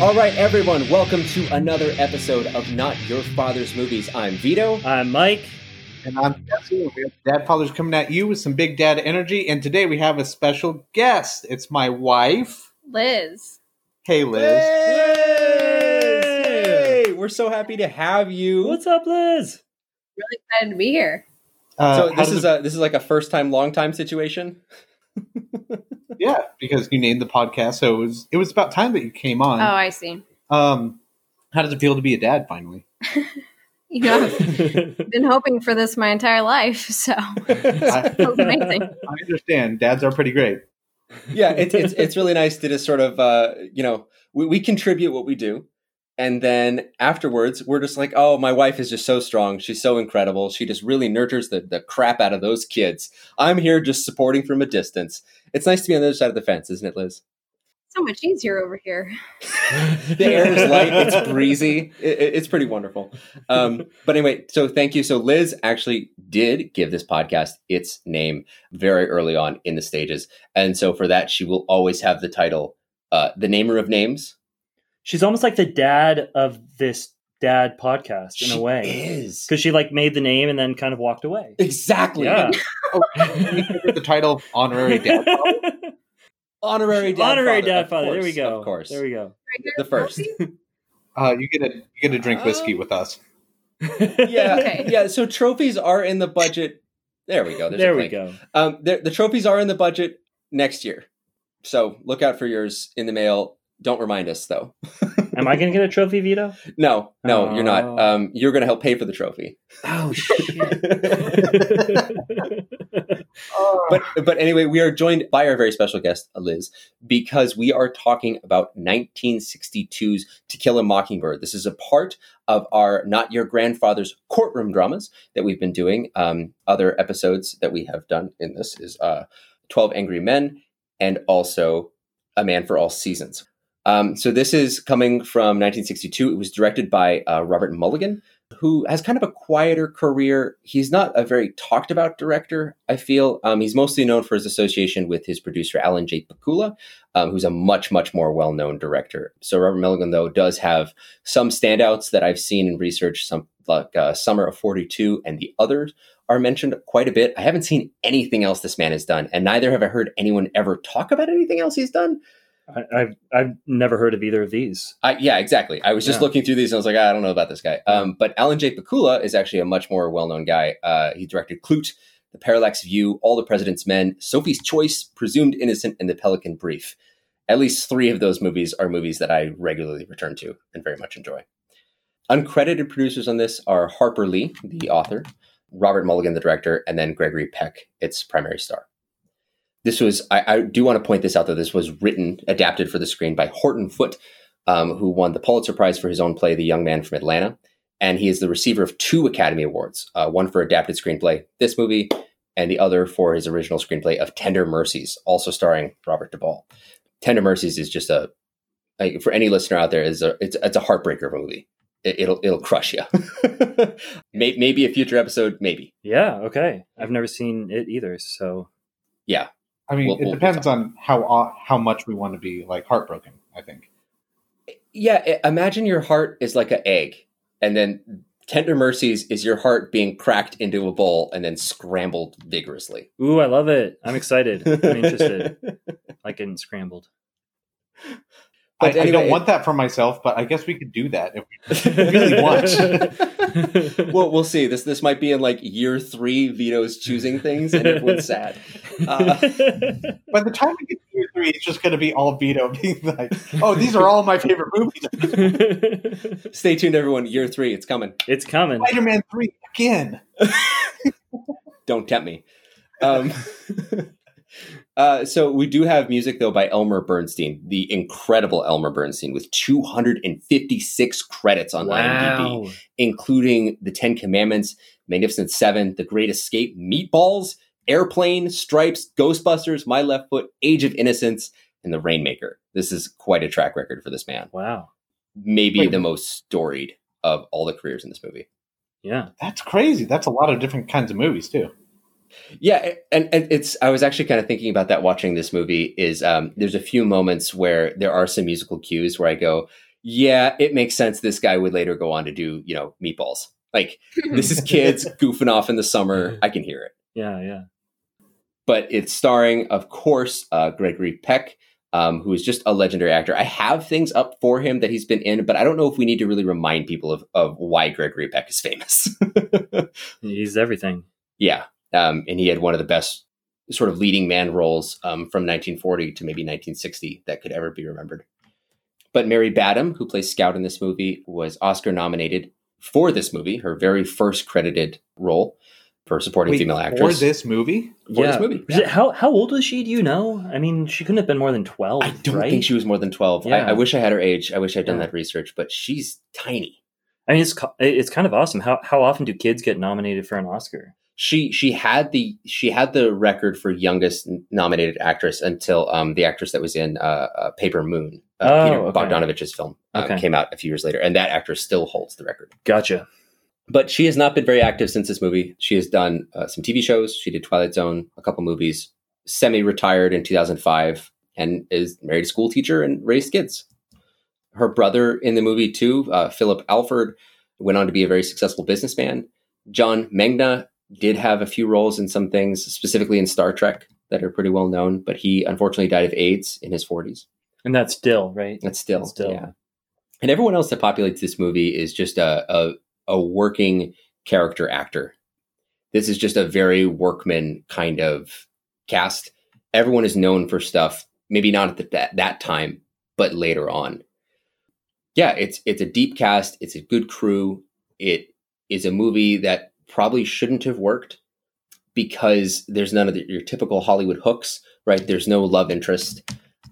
All right, everyone, welcome to another episode of Not Your Father's Movies. I'm Vito. I'm Mike. And I'm Jesse. We have Dad Fathers coming at you with some big dad energy. And today we have a special guest. It's my wife. Liz. Hey, Liz. Yay! We're so happy to have you. What's up, Liz? Really excited to be here. Uh, so this is it- a this is like a first time, long time situation. yeah, because you named the podcast, so it was it was about time that you came on. Oh, I see. Um, how does it feel to be a dad finally? You know, I've been hoping for this my entire life, so I, amazing. I understand. Dads are pretty great. yeah, it's it's it's really nice to just sort of uh, you know we, we contribute what we do, and then afterwards we're just like, oh, my wife is just so strong. She's so incredible. She just really nurtures the the crap out of those kids. I'm here just supporting from a distance. It's nice to be on the other side of the fence, isn't it, Liz? So much easier over here. the air is light it's breezy it, it- it's pretty wonderful um, but anyway so thank you so liz actually did give this podcast its name very early on in the stages and so for that she will always have the title uh, the namer of names She's almost like the dad of this dad podcast in She a way. is Because she like made the name and then kind of walked away. exactly Yeah. We covered the title honorary dad. father. honorary dad Honorary father, dad of father. there we go. of course There we go. The first Kelsey? Uh, you get to you get to drink whiskey Um, with us. yeah Okay. yeah so trophies are in the budget there we go There's a there we go. Um, the, the trophies are in the budget next year, so look out for yours in the mail. Don't remind us though. Am I going to get a trophy, Vito? No, no, you're not. Oh. Um, you're going to help pay for the trophy. Oh, shit. but but anyway, we are joined by our very special guest, Liz, because we are talking about 1962's To Kill a Mockingbird. This is a part of our Not Your Grandfather's courtroom dramas that we've been doing. Um, other episodes that we have done in this is uh, 12 Angry Men and also A Man for All Seasons. Um, so this is coming from 1962. It was directed by uh, Robert Mulligan, who has kind of a quieter career. He's not a very talked about director, I feel. Um, he's mostly known for his association with his producer, Alan J. Pakula, um, who's a much, much more well known director. So Robert Mulligan, though, does have some standouts that I've seen in research, some like uh, Summer of 42 and the others are mentioned quite a bit. I haven't seen anything else this man has done, and neither have I heard anyone ever talk about anything else he's done. I, I've, I've never heard of either of these. I, yeah, exactly. I was just Yeah. looking through these and I was like, I don't know about this guy. Um, but Alan J. Pakula is actually a much more well known guy. Uh, he directed Klute, The Parallax View, All the President's Men, Sophie's Choice, Presumed Innocent, and The Pelican Brief. At least three of those movies are movies that I regularly return to and very much enjoy. Uncredited producers on this are Harper Lee, the author, Robert Mulligan, the director, and then Gregory Peck, its primary star. This was, I, I do want to point this out though, this was written, adapted for the screen by Horton Foote, um, who won the Pulitzer Prize for his own play, The Young Man from Atlanta. And he is the receiver of two Academy Awards uh, one for adapted screenplay, this movie, and the other for his original screenplay of Tender Mercies, also starring Robert Duvall. Tender Mercies is just a, like, for any listener out there, is a, it's, it's a heartbreaker movie. It, it'll it'll crush you. Maybe a future episode, maybe. Yeah, okay. I've never seen it either, so Yeah, I mean, We'll- it we'll depends on how uh, how much we want to be like heartbroken. I think. yeah. Imagine your heart is like an egg, and then Tender Mercies is your heart being cracked into a bowl and then scrambled vigorously. ooh, I love it. I'm excited. I'm interested. like getting scrambled. I, But I anyway, don't want that for myself, but I guess we could do that if we really want. well, we'll see. This this might be in like year three. Vito's choosing things, and everyone's sad. Uh, By the time we get to year three, it's just going to be all Vito being like, "Oh, these are all my favorite movies." stay tuned, everyone. Year three, it's coming. it's coming. Spider-Man three again. Don't tempt me. Um, uh, so we do have music though by Elmer Bernstein, the incredible Elmer Bernstein, with 256 credits on IMDb, including The Ten Commandments, Magnificent Seven, The Great Escape, Meatballs, Airplane, Stripes, Ghostbusters, My Left Foot, Age of Innocence, and The Rainmaker. This is quite a track record for this man. Wow. Maybe Wait. the most storied of all the careers in this movie. Yeah. That's crazy. That's a lot of different kinds of movies too. Yeah, and, and it's I was actually kind of thinking about that watching this movie is um, there's a few moments where there are some musical cues where I go, yeah, it makes sense. This guy would later go on to do, you know, meatballs. Like this is kids goofing off in the summer. I can hear it. Yeah, yeah. But it's starring, of course, uh, Gregory Peck, um, who is just a legendary actor. I have things up for him that he's been in, but I don't know if we need to really remind people of, of why Gregory Peck is famous. He's everything. yeah. Um, and he had one of the best sort of leading man roles um, from 1940 to maybe 1960 that could ever be remembered. But Mary Badham, who plays Scout in this movie, was Oscar nominated for this movie, her very first credited role for supporting Wait, female for actress. this movie? For this movie, Was it- how how old was she? Do you know? I mean, she couldn't have been more than twelve. I don't right? think she was more than 12. I, Yeah. I wish I had her age. I wish I'd done Yeah. that research, but she's tiny. I mean, it's it's kind of awesome. How how often do kids get nominated for an Oscar? She she had the she had the record for youngest nominated actress until um, the actress that was in uh, uh, Paper Moon, uh, Oh, Peter okay. Bogdanovich's film, uh, Okay. came out a few years later, and that actress still holds the record. Gotcha. But she has not been very active since this movie. She has done uh, some TV shows. She did Twilight Zone, a couple movies, semi retired in 2005, and is married a school teacher and raised kids. Her brother in the movie, too, uh, Philip Alford, went on to be a very successful businessman. John Megna did have a few roles in some things, specifically in Star Trek, that are pretty well known, but he unfortunately died of AIDS in his 40s. And that's still right. That's still, Still. yeah. And everyone else that populates this movie is just a, a a working character actor. This is just a very workman kind of cast. Everyone is known for stuff, maybe not at the, that that time, but later on. Yeah, it's it's a deep cast. It's a good crew. It is a movie that probably shouldn't have worked because there's none of the, your typical Hollywood hooks, right? There's no love interest.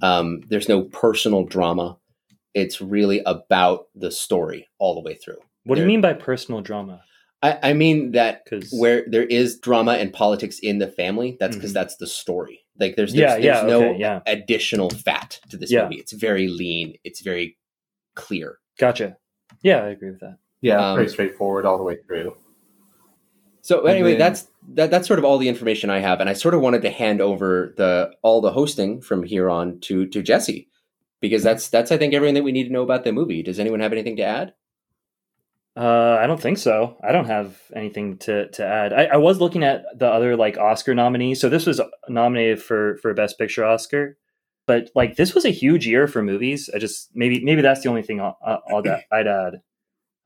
Um, there's no personal drama. It's really about the story all the way through. What do you mean by personal drama? I, I mean that Because where there is drama and politics in the family, that's because Mhm. that's the story. Like there's Yeah, there's, yeah, no okay, yeah. additional fat to this Yeah. movie. It's very lean. It's very clear. gotcha. Yeah, I agree with that. Yeah, Um, pretty straightforward all the way through. So anyway, then- that's that, that's sort of all the information I have, and I sort of wanted to hand over the all the hosting from here on to to Jesse because that's that's I think everything that we need to know about the movie. Does anyone have anything to add? Uh, I don't think so. I don't have anything to, to add. I, I was looking at the other like Oscar nominees. So this was nominated for for Best Picture Oscar, but like this was a huge year for movies. I just maybe maybe that's the only thing I'll, I'll, I'd add.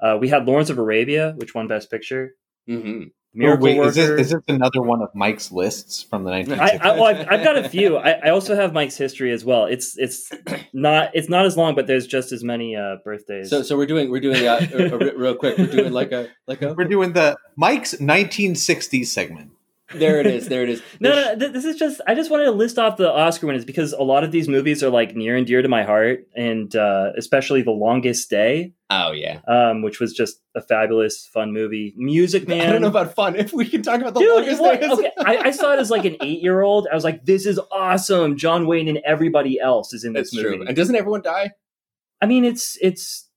Uh, we had Lawrence of Arabia, which won Best Picture. Mm-hmm. Miracle oh, wait, Worker. is this, is this another one of Mike's lists from the 1960s? I, I, well, I've, I've got a few. I, I also have Mike's history as well. It's it's not it's not as long, but there's just as many uh, birthdays. So so we're doing we're doing uh, uh, real quick. We're doing like a like a We're doing the Mike's 1960s segment. There it is there it is. No, There's- no, th- this is just. I just wanted to list off the Oscar winners because a lot of these movies are like near and dear to my heart, and uh, especially The Longest Day, Oh yeah. um, which was just a fabulous, fun movie. Music Man. I don't know about fun. If we can talk about the Dude, longest what? days. okay, I, I saw it as like an eight-year-old. I was like, "This is awesome!" John Wayne and everybody else is in this That's movie. true. And doesn't everyone die? I mean, it's it's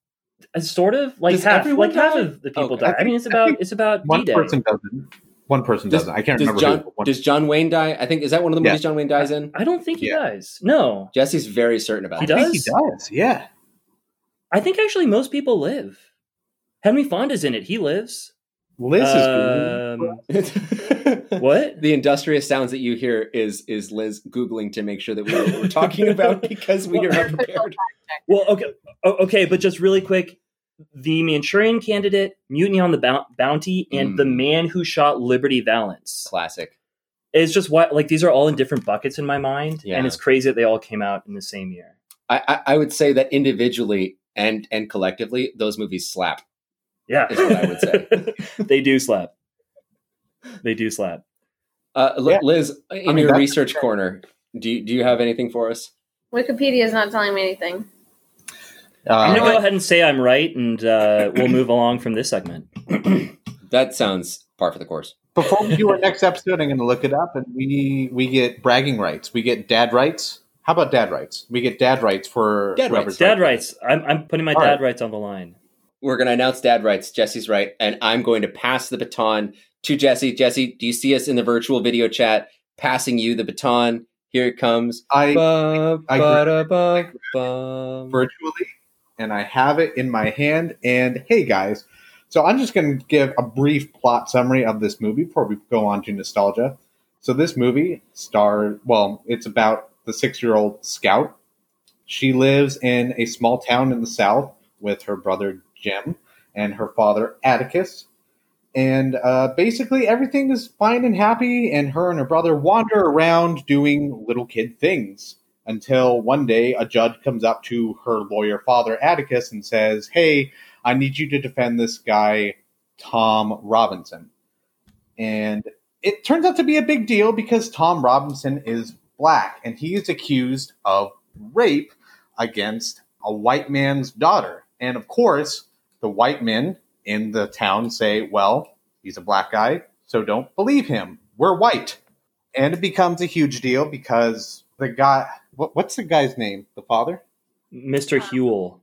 uh, sort of like Does half, everyone like half of the people Okay. die. I mean, it's about it's about One D-Day. person doesn't. One person Does- doesn't. I can't Does remember John who. Does John Wayne die? I think is that one of the Yeah. movies John Wayne dies in? I don't think he Yeah. dies. No, Jesse's very certain about He that. I think he does? does. Yeah. I think actually most people live. Henry Fonda's in it. He lives. Liz is Um, what? The industrious sounds that you hear is is Liz googling to make sure that we know what we're talking about because we are not prepared. Well, okay, okay, but just really quick, the Manchurian Candidate, Mutiny on the Bounty, and Mm. the Man Who Shot Liberty Valance. Classic. It's just why, like, these are all in different buckets in my mind, Yeah. and it's crazy that they all came out in the same year. I, I I would say that individually and and collectively, those movies slap. Yeah, Is what I would say. they do slap. They do slap. Uh, L- Yeah. Liz, in mean, your research corner, do you, do you have anything for us? Wikipedia is not telling me anything. I'm Uh, gonna go ahead and say I'm right, and uh, we'll move along from this segment. That sounds par for the course. before we do our next episode, I'm going to look it up, and we we get bragging rights. We get dad rights. How about dad rights? We get dad rights for Dad whoever's Dad rights. I'm, I'm putting my All dad right. rights on the line. We're going to announce dad rights. Jesse's right. And I'm going to pass the baton to Jesse. Jesse, do you see us in the virtual video chat passing you the baton? Here it comes. I Ba, I ba, da, ba, ba. virtually and I have it in my hand. And hey, guys, so I'm just going to give a brief plot summary of this movie before we go on to nostalgia. So this movie star, well, it's about the six-year-old Scout. She lives in a small town in the south with her brother Jem and her father Atticus. And uh, basically, everything is fine and happy, and her and her brother wander around doing little kid things until one day a judge comes up to her lawyer father Atticus and says, Hey, I need you to defend this guy, Tom Robinson. And it turns out to be a big deal because Tom Robinson is black and he is accused of rape against a white man's daughter. And of course, the white men in the town say, well, he's a black guy, so don't believe him. We're white. And it becomes a huge deal because the guy, what, what's the guy's name? The father? Mr. Ewell.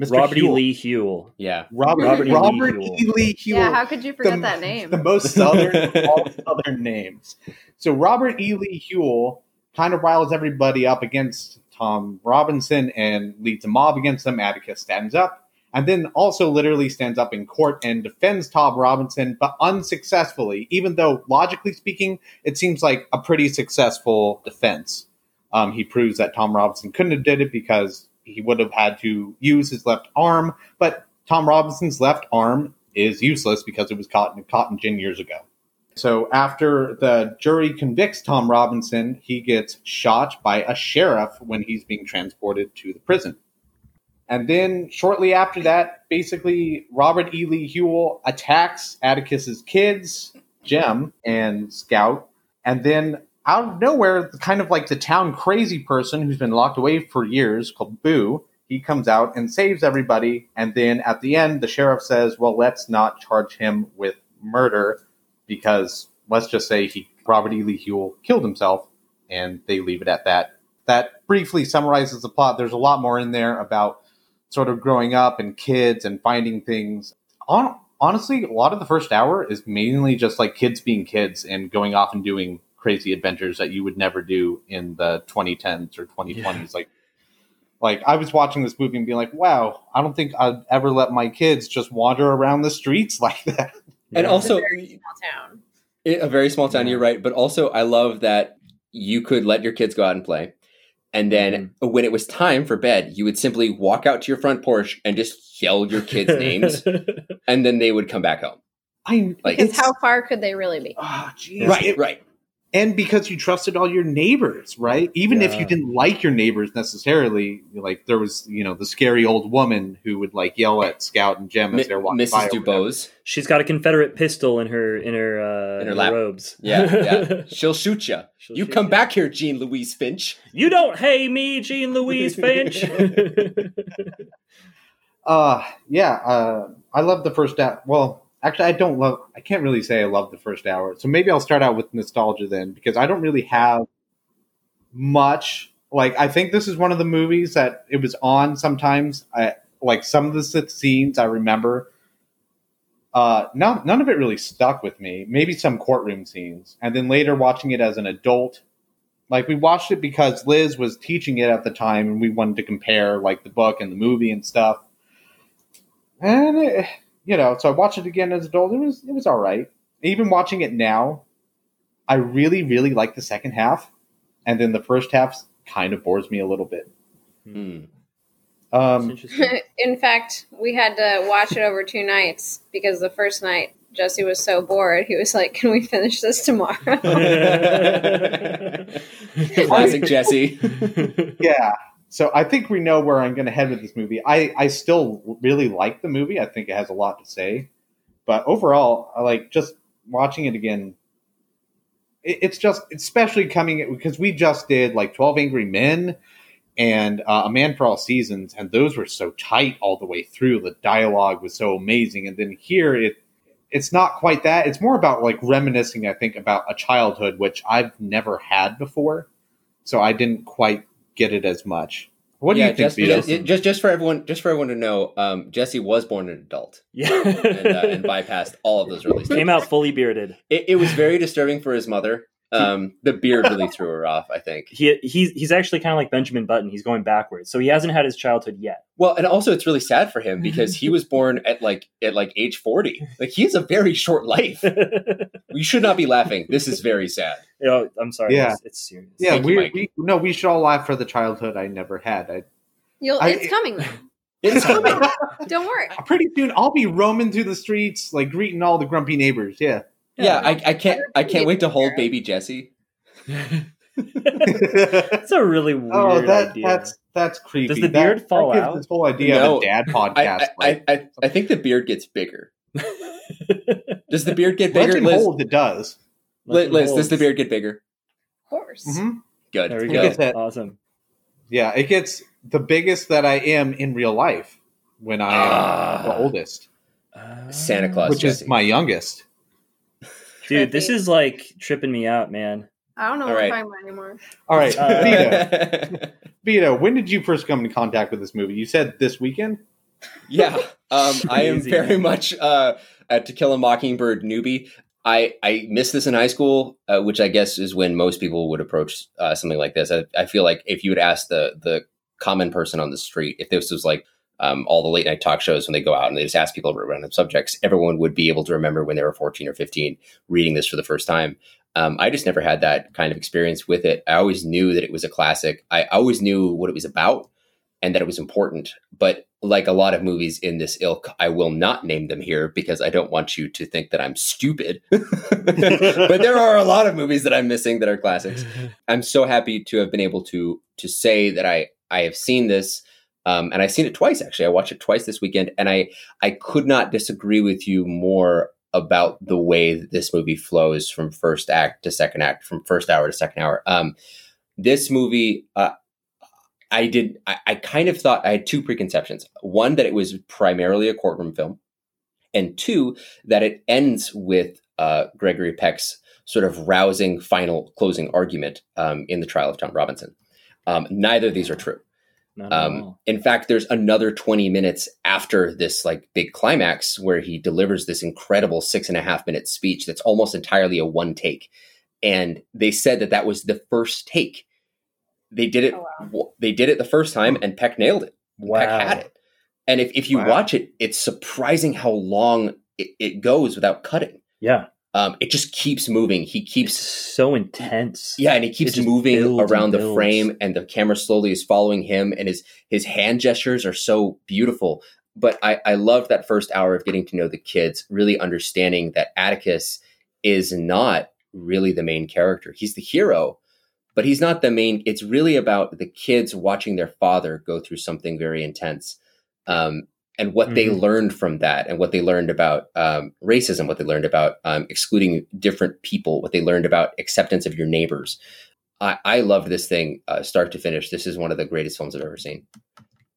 Mr. Robert E. Ewell. Lee Ewell. Yeah. Robert, Robert Robert, E. Lee E. Lee Ewell. Yeah, how could you forget the, that name? The most southern of all southern names. So Robert E. Lee Ewell kind of riles everybody up against Tom Robinson and leads a mob against them. Atticus stands up and then also literally stands up in court and defends Tom Robinson, but unsuccessfully, even though logically speaking, it seems like a pretty successful defense. Um, he proves that Tom Robinson couldn't have did it because he would have had to use his left arm, but Tom Robinson's left arm is useless because it was caught in a cotton gin years ago. So after the jury convicts Tom Robinson, he gets shot by a sheriff when he's being transported to the prison. And then shortly after that, basically Robert E. Lee Ewell attacks Atticus's kids, Jem and Scout, and then out of nowhere, kind of like the town crazy person who's been locked away for years, called Boo, he comes out and saves everybody. And then at the end, the sheriff says, "Well, let's not charge him with murder because let's just say he Robert E. Lee killed himself," and they leave it at that. That briefly summarizes the plot. There's a lot more in there about sort of growing up and kids and finding things. On, honestly, a lot of the first hour is mainly just like kids being kids and going off and doing crazy adventures that you would never do in the 2010s or 2020s. Yeah. Like, like I was watching this movie and being like, "Wow, I don't think I'd ever let my kids just wander around the streets like that." And Yeah. also, Small town. it- a very small town, you're right. But also, I love that you could let your kids go out and play. And then when it was time for bed, you would simply walk out to your front porch and just yell your kids' names. And then they would come back home. I Like, Because it's how far could they really be? ah, jeez. Right, It- right. And because you trusted all your neighbors, right? Even if you didn't like your neighbors necessarily, like there was, you know, the scary old woman who would like yell at Scout and Jem as they're walking by. Mrs. Dubose. She's got a Confederate pistol in her in her uh, In her lap. robes. Yeah, yeah. She'll shoot you. She'll You shoot come ya. back here, Jean Louise Finch. You don't hey me, Jean Louise Finch. Uh yeah, uh I love the first hour. Well, actually I don't love I can't really say I love the first hour. So maybe I'll start out with nostalgia then because I don't really have much like I think this is one of the movies that it was on sometimes. I like some of the scenes I remember uh none, none of it really stuck with me. Maybe some courtroom scenes. And then later watching it as an adult like we watched it because Liz was teaching it at the time and we wanted to compare like the book and the movie and stuff and it, you know, so I watched it again as an adult. It was it was all right. Even watching it now, I really really like the second half, and then the first half kind of bores me a little bit. Hmm. Um. In fact, we had to watch it over two nights because the first night Jesse was so bored. He was like, "Can we finish this tomorrow?" Classic Jesse. yeah, so I think we know where I'm going to head with this movie. I I still really like the movie. I think it has a lot to say, but overall, I like just watching it again. It, it's just, especially coming because we just did like Twelve Angry Men and uh, A Man for All Seasons, and those were so tight all the way through. The dialogue was so amazing, and then here it it's not quite that. It's more about like reminiscing, I think, about a childhood which I've never had before, so I didn't quite get it as much. What do you think, just, Vito? just, just just for everyone, just for everyone to know, um, Jesse was born an adult yeah. and, uh, and bypassed all of those early stages. Came out fully bearded. It, it was very disturbing for his mother Um, the beard really threw her off. I think. He he's he's actually kind of like Benjamin Button. He's going backwards, so he hasn't had his childhood yet. Well, and also it's really sad for him because he was born at like at like age forty. Like he has a very short life. We should not be laughing. This is very sad. You know, I'm sorry. Yeah. It's, it's serious. Yeah, Thank we, Mike. we no, we should all laugh for the childhood I never had. I, You'll, I- it's coming. though. It's coming. Don't worry. pretty soon, I'll be roaming through the streets, like greeting all the grumpy neighbors. Yeah. yeah, I, I can't. I can't wait to hold baby Jesse. That's a really oh, weird oh, that idea. that's that's creepy. Does the That- beard fall that gives out? This whole idea No. of a dad podcast. I, like, I, I, I think the beard gets bigger. Does the beard get bigger? Legend Liz, holds it does. Liz, Liz, does the beard get bigger? Of course. Mhm. Good. There we go. gets it. Awesome. Yeah, it gets the biggest that I am in real life when I am Ah. the oldest, Santa Claus. which Jesse. is my youngest. Dude, this is like tripping me out, man. I don't know All what right. I'm talking anymore. All right, Uh, Vito. Vito, when did you first come into contact with this movie? You said this weekend. yeah, um, I am very much uh, a To Kill a Mockingbird newbie. I, I missed this in high school, uh, which I guess is when most people would approach uh, something like this. I, I feel like if you would ask the the common person on the street, if this was like um, all the late night talk shows when they go out and they just ask people about random subjects, everyone would be able to remember when they were 14 or 15 reading this for the first time. Um, I just never had that kind of experience with it. I always knew that it was a classic. I always knew what it was about and that it was important. But like a lot of movies in this ilk, I will not name them here because I don't want you to think that I'm stupid. but there are a lot of movies that I'm missing that are classics. I'm so happy to have been able to to say that I I have seen this. Um, and I've seen it twice actually. I watched it twice this weekend, and I I could not disagree with you more about the way that this movie flows from first act to second act, from first hour to second hour. Um, this movie, uh, I did. I, I kind of thought I had two preconceptions. One that it was primarily a courtroom film, and two that it ends with uh, Gregory Peck's sort of rousing final closing argument um, in the trial of Tom Robinson. Um, neither of these are true. Um, in fact, there's another 20 minutes after this like big climax where he delivers this incredible six and a half minute speech that's almost entirely a one take. And they said that that was the first take. They did it. Oh, wow. They did it the first time, and Peck nailed it. Peck had it. And if, if you Wow. watch it, it's surprising how long it, it goes without cutting. Yeah. Um, it just keeps moving. He It's keeps so intense. yeah, and he keeps moving builds around the builds. frame, and the camera slowly is following him, and his his hand gestures are so beautiful. But I I loved that first hour of getting to know the kids, really understanding that Atticus is not really the main character. He's the hero, but he's not the main. It's really about the kids watching their father go through something very intense. Um, and what they Mhm. learned from that, and what they learned about um, racism, what they learned about um, excluding different people, what they learned about acceptance of your neighbors. I, I loved this thing uh, start to finish. This is one of the greatest films I've ever seen.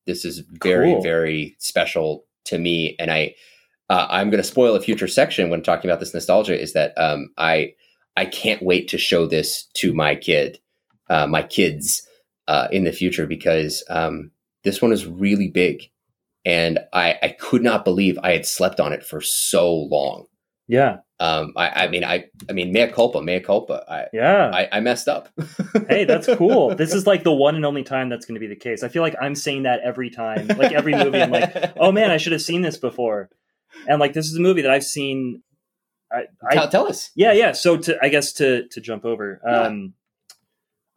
This is very, Cool. very special to me, and I uh, I'm going to spoil a future section when talking about this nostalgia. Is that um, I I can't wait to show this to my kid, uh, my kids uh, in the future because um, this one is really big, and I I could not believe I had slept on it for so long. Yeah. Um, I, I mean, I, I mean, mea culpa, mea culpa. I, Yeah. I, I messed up. hey, that's cool. This is like the one and only time that's going to be the case. I feel like I'm saying that every time, like every movie. I'm like, oh man, I should have seen this before. And like, this is a movie that I've seen. I, I tell, tell us. yeah, yeah. So to, I guess to to jump over, um,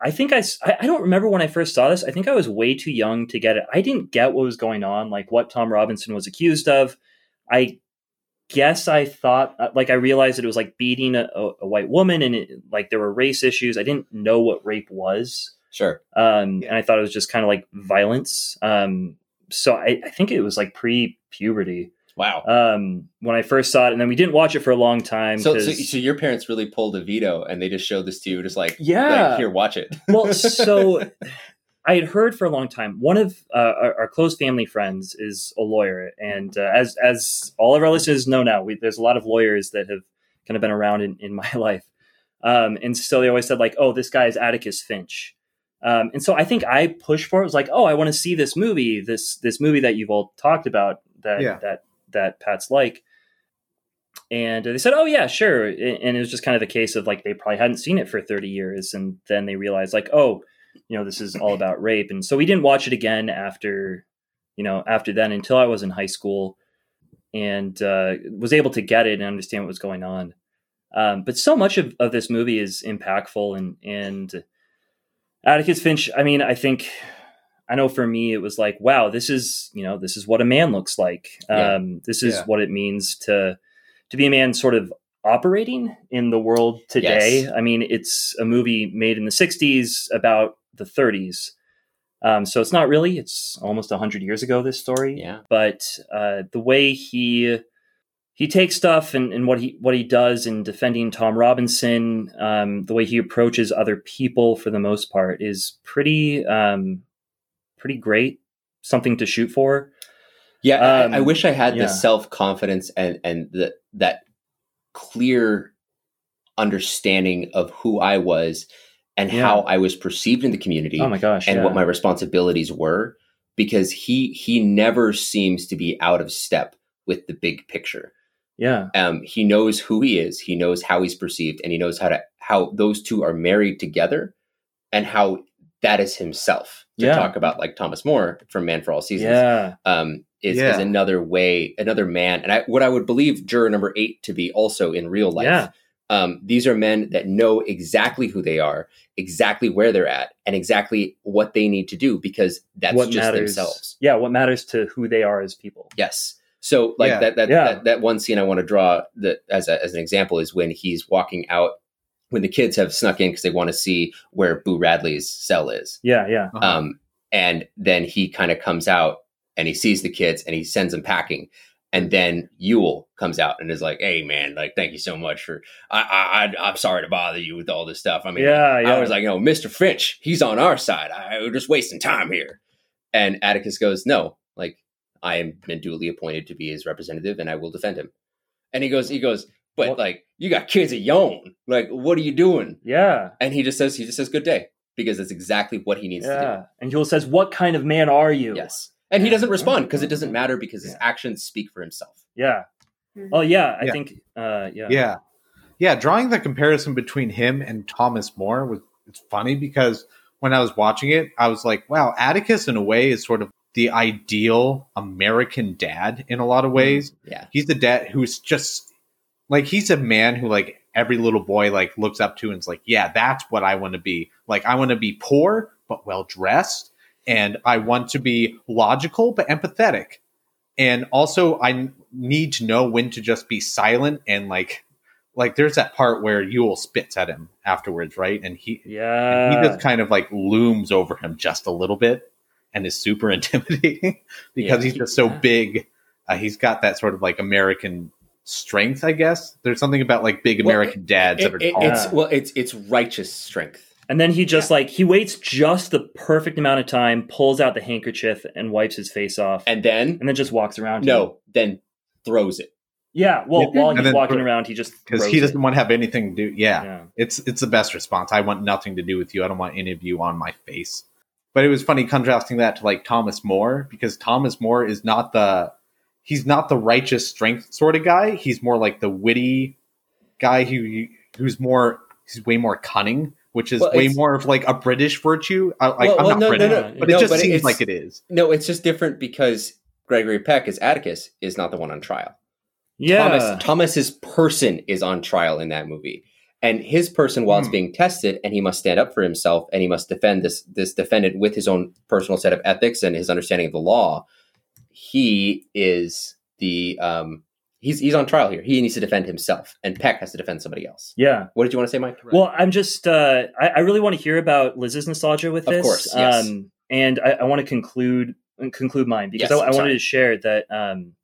I think I, I don't remember when I first saw this. I think I was way too young to get it. I didn't get what was going on, like what Tom Robinson was accused of. I guess I thought, uh, like, I realized that it was like beating a, a, a white woman, and it, like there were race issues. I didn't know what rape was, Sure. um, and I thought it was just kind of like violence. Um, so I, I think it was like pre puberty Wow. um, when I first saw it, and then we didn't watch it for a long time. so, 'cause- so, so your parents really pulled a Vito and they just showed this to you, just like, Yeah. like, here, watch it. well, so I had heard for a long time. One of uh, our, our close family friends is a lawyer, and uh, as as all of our listeners know now, we, there's a lot of lawyers that have kind of been around in, in my life, um, and so they always said like, "Oh, this guy is Atticus Finch," um, and so I think I pushed for it. it was like, "Oh, I want to see this movie, this this movie that you've all talked about that Yeah. that that Pat's like." and they said, "Oh yeah, sure." And it was just kind of a case of like they probably hadn't seen it for thirty years, and then they realized like, oh, you know, this is all about rape, and so we didn't watch it again after, you know, after then until I was in high school, and uh, was able to get it and understand what was going on. Um, but so much of, of this movie is impactful, and and Atticus Finch. I mean, I think I know for me, it was like, wow, this is you know, this is what a man looks like. Yeah. Um, this is Yeah. what it means to to be a man, sort of operating in the world today. Yes. I mean, it's a movie made in the '60s about the '30s, um, so it's not really. It's almost hundred years ago. This story, Yeah. but uh, the way he he takes stuff and, and what he what he does in defending Tom Robinson, um, the way he approaches other people for the most part is pretty um, pretty great. Something to shoot for. Yeah, I- Um, I, wish I had yeah. the self confidence and and the, that clear understanding of who I was and Yeah. how I was perceived in the community Oh my gosh! and yeah. what my responsibilities were because he he never seems to be out of step with the big picture. yeah Um, he knows who he is, he knows how he's perceived, and he knows how to how those two are married together, and how that is himself. To Yeah. talk about like Thomas More from Man for All Seasons, yeah um, is, Yeah. is another way, another man, and I, what I would believe juror number eight to be also in real life. Yeah. Um, these are men that know exactly who they are, exactly where they're at, and exactly what they need to do because that's what just matters themselves. yeah what matters to who they are as people Yes. So like Yeah. that that, Yeah. that that one scene I want to draw that as a, as an example is when he's walking out when the kids have snuck in because they want to see where Boo Radley's cell is. yeah yeah Uh-huh. Um, and then he kind of comes out and he sees the kids and he sends them packing. And then Ewell comes out and is like, "Hey, man, like, thank you so much for. I, I, I I'm sorry to bother you with all this stuff. I mean, yeah yeah I was like, you know, Mr. Finch, he's on our side. I, we're just wasting time here. And Atticus goes, no, like I am been duly appointed to be his representative, and I will defend him. And he goes, he goes, but What- like you got kids of your own. Like, what are you doing? yeah And he just says, he just says, good day, because that's exactly what he needs yeah and Joel says what kind of man are you. Yes. And he doesn't respond because it doesn't matter because his Yeah. actions speak for himself. yeah Mhm. oh yeah i Yeah. think uh yeah Yeah. Yeah, drawing the comparison between him and Thomas More was it's funny because when I was watching it, I was like, wow, Atticus in a way is sort of the ideal American dad in a lot of ways. Yeah. He's the dad who's just like he's a man who like every little boy like looks up to and is like, yeah, that's what I want to be. Like I want to be poor but well dressed and I want to be logical but empathetic. And also I n- need to know when to just be silent and like like there's that part where Ewell spits at him afterwards, right? And he and yeah he just kind of like looms over him just a little bit and is super intimidating because Yeah. he's just so Yeah. big. Uh, he's got that sort of like American strength, I guess. There's something about like big Well, American dads that are It- it- it's well, it's it's righteous strength. And then he just like he waits just the perfect amount of time, pulls out the handkerchief and wipes his face off, and, then And then then just walks around. no, then throws it. yeah. Well, Yeah. while And he's walking throw- around, he just because he doesn't want to have anything to do. Yeah, Yeah. it's it's the best response. I want nothing to do with you. I don't want any of you on my face. But it was funny contrasting that to like Thomas More because Thomas More is not the he's not the righteous strength sort of guy. He's more like the witty guy who who's more he's way more cunning, which is Well, way more of like a British virtue. I, like Well, I'm well, not no, no, British, no. but No, it just but seems like it is. No, it's just different because Gregory Peck as Atticus is not the one on trial. Yeah. Thomas Thomas's person is on trial in that movie. And his person while it's Hmm. being tested and he must stand up for himself and he must defend this this defendant with his own personal set of ethics and his understanding of the law. He is the um he's he's on trial here. He needs to defend himself and Peck has to defend somebody else. yeah. What did you want to say, Mike? Well, I'm just uh, I, I really want to hear about Liz's nostalgia with Of this. course, yes. Um, and I, I want to conclude conclude mine because Yes, I, I wanted to share that. Um,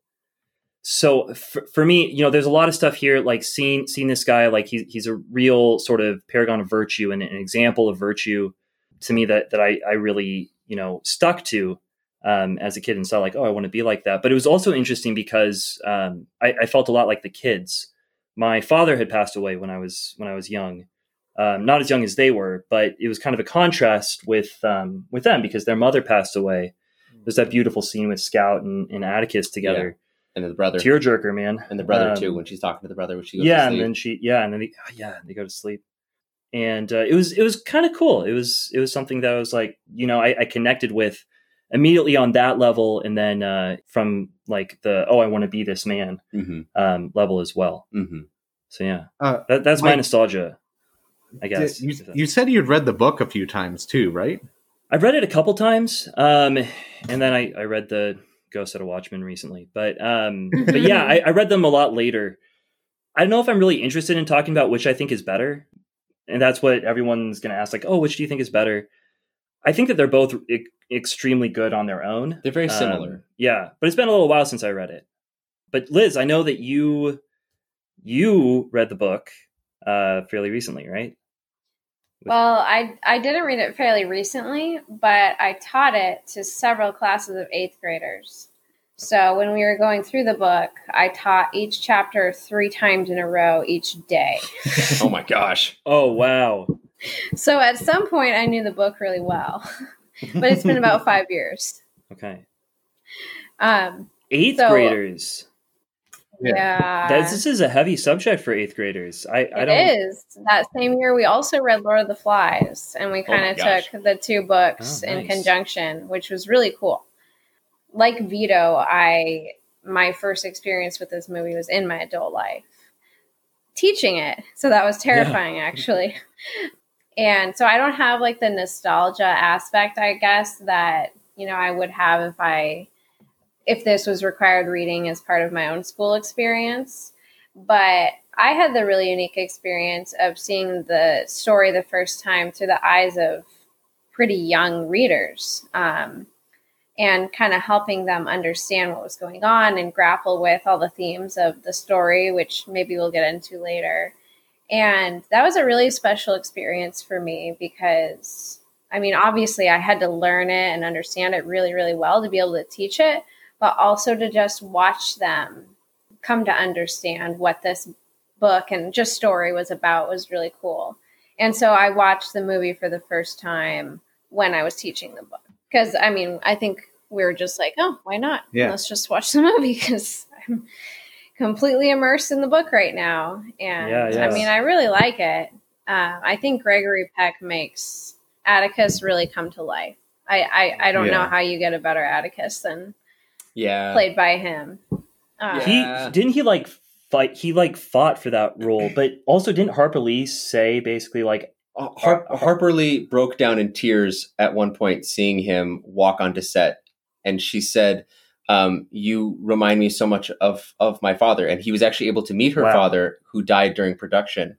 so for, for me, you know, there's a lot of stuff here, like seeing seeing this guy, like he's he's a real sort of paragon of virtue and an example of virtue to me that that I I really you know stuck to um, as a kid and saw like, oh, I want to be like that. But it was also interesting because um, I, I felt a lot like the kids. My father had passed away when I was when I was young, um, not as young as they were, but it was kind of a contrast with um, with them because their mother passed away. There's that beautiful scene with Scout and, and Atticus together. and then the brother, tearjerker, man. and the brother Um, too when she's talking to the brother when she goes to yeah, and then she, yeah, and then they, oh, yeah, they go to sleep, and uh, it was it was kind of cool. It was it was something that I was like, you know, I, I connected with immediately on that level, and then uh, from like the oh, I want to be this man hmm um, level as well. hmm So yeah, Uh, that, that's my Mike- nostalgia. I guess you, you said you'd read the book a few times too, right? I've read it a couple times, um, and then I, I read the Go Set a Watchman recently. But um, but yeah, I, I read them a lot later. I don't know if I'm really interested in talking about which I think is better, and that's what everyone's going to ask. Like, oh, which do you think is better? I think that they're both e- extremely good on their own. They're very Um, similar. yeah, but it's been a little while since I read it. But Liz, I know that you you read the book uh, fairly recently, right? Well, I I didn't read it fairly recently, but I taught it to several classes of eighth graders. So when we were going through the book, I taught each chapter three times in a row each day. oh my gosh. Oh wow! So at some point, I knew the book really well, but it's been about five years. okay. Um, Eighth So- graders. Yeah. yeah, That's, this is a heavy subject for eighth graders. I, I don't. is. That same year, we also read Lord of the Flies, and we Oh kind of gosh. took the two books Oh, in conjunction, which was really cool. Like Vito, I my first experience with this movie was in my adult life, teaching it. So that was terrifying, actually. And so I don't have like the nostalgia aspect, I guess, that you know I would have if I if this was required reading as part of my own school experience. But I had the really unique experience of seeing the story the first time through the eyes of pretty young readers um, and kind of helping them understand what was going on and grapple with all the themes of the story, which maybe we'll get into later. And that was a really special experience for me because, I mean, obviously I had to learn it and understand it really, really well to be able to teach it, but also to just watch them come to understand what this book and just story was about was really cool. And so I watched the movie for the first time when I was teaching the book. Because, I mean, I think we were just like, oh, why not? Yeah. Let's just watch the movie because I'm completely immersed in the book right now. And Yeah, yeah. I mean, I really like it. Uh, I think Gregory Peck makes Atticus really come to life. I, I, I don't know how you get a better Atticus than Yeah. played by him. Uh, He didn't he like fight. He like fought for that role, but also didn't Harper Lee say basically like Uh, Har- Harper Lee broke down in tears at one point seeing him walk onto set, and she said, um, "You remind me so much of of my father." And he was actually able to meet her Wow. father, who died during production.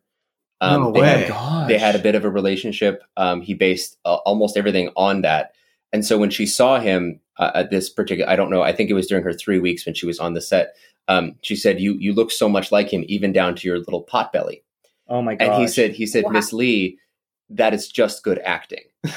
Um, No they way. had- gosh. they had a bit of a relationship. Um, he based uh, almost everything on that. And so when she saw him uh, at this particular, I don't know, I think it was during her three weeks when she was on the set. Um, she said, "You you look so much like him, even down to your little pot belly." Oh my god! And he said, "He said, Wow. Miss Lee, that is just good acting." the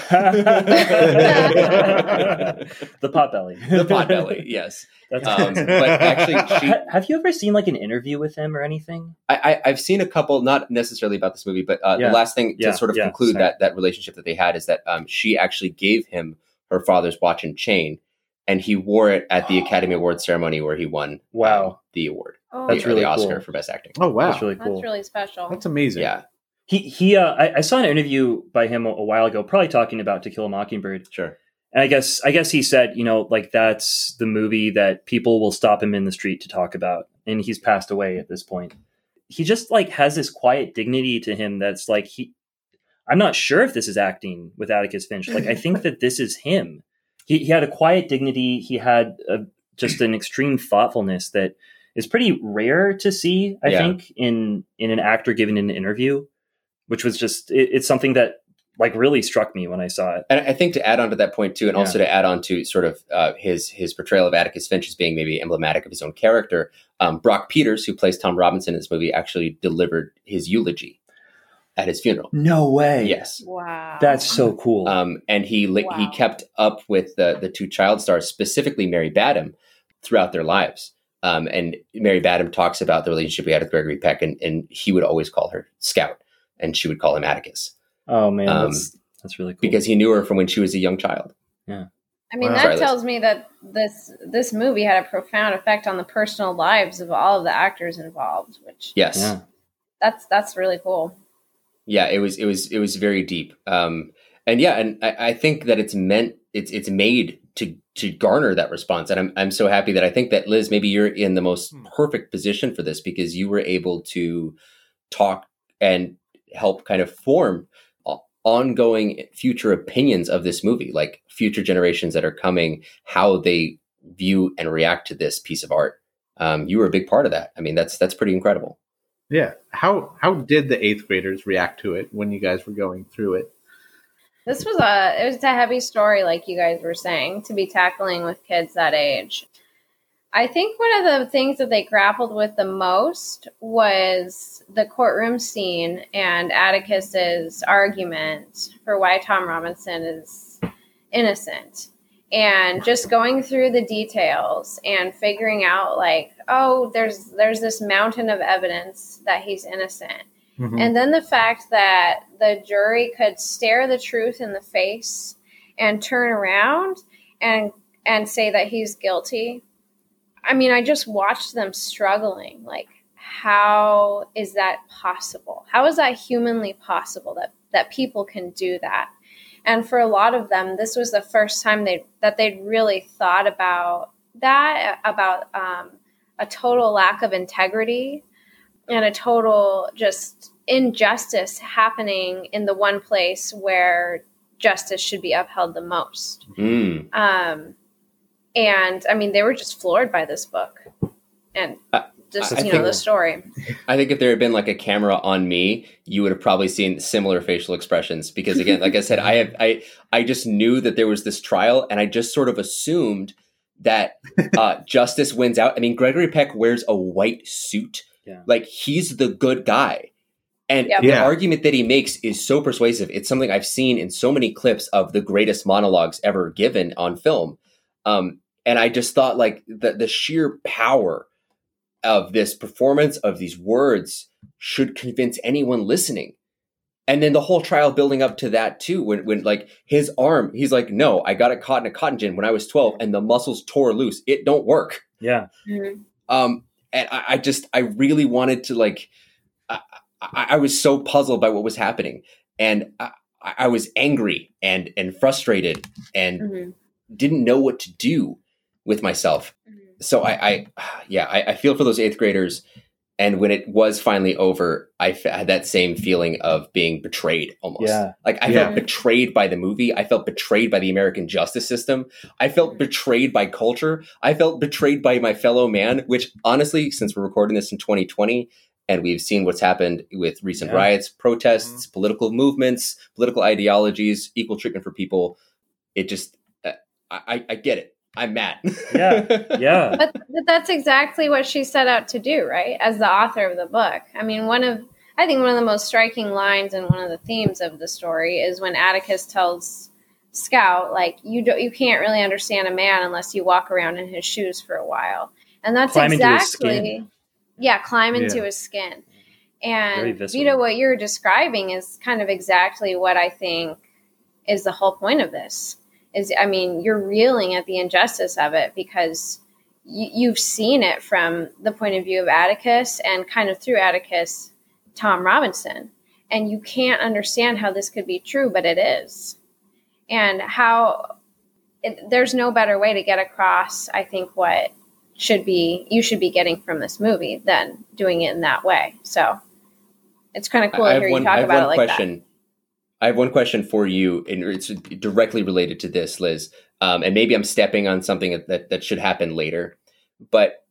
pot belly. the pot belly, yes. That's Um, awesome. but actually, she, have you ever seen like an interview with him or anything? I, I, I've seen a couple, not necessarily about this movie, but uh, Yeah. the last thing to Yeah, sort of yeah, conclude sorry. that that relationship that they had is that um, she actually gave him her father's watch and chain, and he wore it at the Academy Awards ceremony where he won um, Wow. the award, oh, That's the, really the Oscar cool. for best acting. Oh wow, That's really cool. that's really special. That's amazing. Yeah, he he. Uh, I, I saw an interview by him a, a while ago, probably talking about To Kill a Mockingbird. sure. And I guess I guess he said, you know, like that's the movie that people will stop him in the street to talk about, and he's passed away at this point. He just like has this quiet dignity to him that's like he. I'm not sure if this is acting with Atticus Finch. Like I think that this is him. He he had a quiet dignity. He had a, just an extreme thoughtfulness that is pretty rare to see. I Yeah. think in in an actor giving an interview, which was just it, it's something that like really struck me when I saw it. And I think to add on to that point too, and Yeah. also to add on to sort of uh, his his portrayal of Atticus Finch as being maybe emblematic of his own character, um, Brock Peters, who plays Tom Robinson in this movie, actually delivered his eulogy at his funeral. No way. Yes, wow. That's so cool. um, and he li- he kept up with the the two child stars, specifically Mary Badham, throughout their lives. Um, and Mary Badham talks about the relationship we had with Gregory Peck, and, and he would always call her Scout, and she would call him Atticus oh man, um, that's that's really cool. because he knew her from when she was a young child. Yeah. I mean, Wow. that Sorry, Liz. tells me that this this movie had a profound effect on the personal lives of all of the actors involved, which Yes. Yeah. that's that's really cool. yeah it was it was it was very deep um and yeah and I, I think that it's meant it's it's made to to garner that response and i'm i'm so happy that i think that liz maybe you're in the most Hmm. perfect position for this because you were able to talk and help kind of form ongoing future opinions of this movie like future generations that are coming how they view and react to this piece of art um, you were a big part of that i mean that's that's pretty incredible Yeah. How how did the eighth graders react to it when you guys were going through it? This was a it was a heavy story, like you guys were saying, to be tackling with kids that age. I think one of the things that they grappled with the most was the courtroom scene and Atticus's argument for why Tom Robinson is innocent. And just going through the details and figuring out like, oh, there's there's this mountain of evidence that he's innocent. Mm-hmm. And then the fact that the jury could stare the truth in the face and turn around and and say that he's guilty. I mean, I just watched them struggling. Like, how is that possible? How is that humanly possible that that people can do that? And for a lot of them, this was the first time they that they'd really thought about that about um, a total lack of integrity and a total just injustice happening in the one place where justice should be upheld the most. Mm. Um, and I mean, they were just floored by this book and just, I you know, think- the story. I think if there had been like a camera on me, you would have probably seen similar facial expressions. Because again, like I said, I have I I just knew that there was this trial, and I just sort of assumed that uh, justice wins out. I mean, Gregory Peck wears a white suit, Yeah. like he's the good guy. And Yep. the Yeah. argument that he makes is so persuasive. It's something I've seen in so many clips of the greatest monologues ever given on film. Um, and I just thought like the the sheer power of this performance of these words should convince anyone listening. And then the whole trial building up to that too, when when like his arm, he's like, "No, I got it caught in a cotton gin when I was twelve, and the muscles tore loose. It don't work." Yeah. Mhm. Um, and I, I just, I really wanted to like, I, I, I was so puzzled by what was happening, and I, I was angry and and frustrated, and Mhm. Didn't know what to do with myself Mhm. so I, I yeah, I, I feel for those eighth graders. And when it was finally over, I f- had that same feeling of being betrayed almost. Yeah. Like I Yeah. felt betrayed by the movie. I felt betrayed by the American justice system. I felt betrayed by culture. I felt betrayed by my fellow man, which honestly, since we're recording this in 2020 and we've seen what's happened with recent Yeah. riots, protests, political movements, political ideologies, equal treatment for people, it just, I, I, I get it. I'm mad. Yeah. Yeah. but, but that's exactly what she set out to do, right? As the author of the book. I mean, one of I think one of the most striking lines and one of the themes of the story is when Atticus tells Scout, like, you don't, you can't really understand a man unless you walk around in his shoes for a while, and that's Climb exactly yeah, climb into Yeah. his skin. And you know what you're describing is kind of exactly what I think is the whole point of this. Is I mean, you're reeling at the injustice of it because you, you've seen it from the point of view of Atticus and kind of through Atticus, Tom Robinson, and you can't understand how this could be true, but it is, and how it, there's no better way to get across. I think what should be you should be getting from this movie than doing it in that way. So it's kind of cool I to hear you talk about it one like question. I have one question for you, and it's directly related to this, Liz. Um, and maybe I'm stepping on something that, that should happen later, but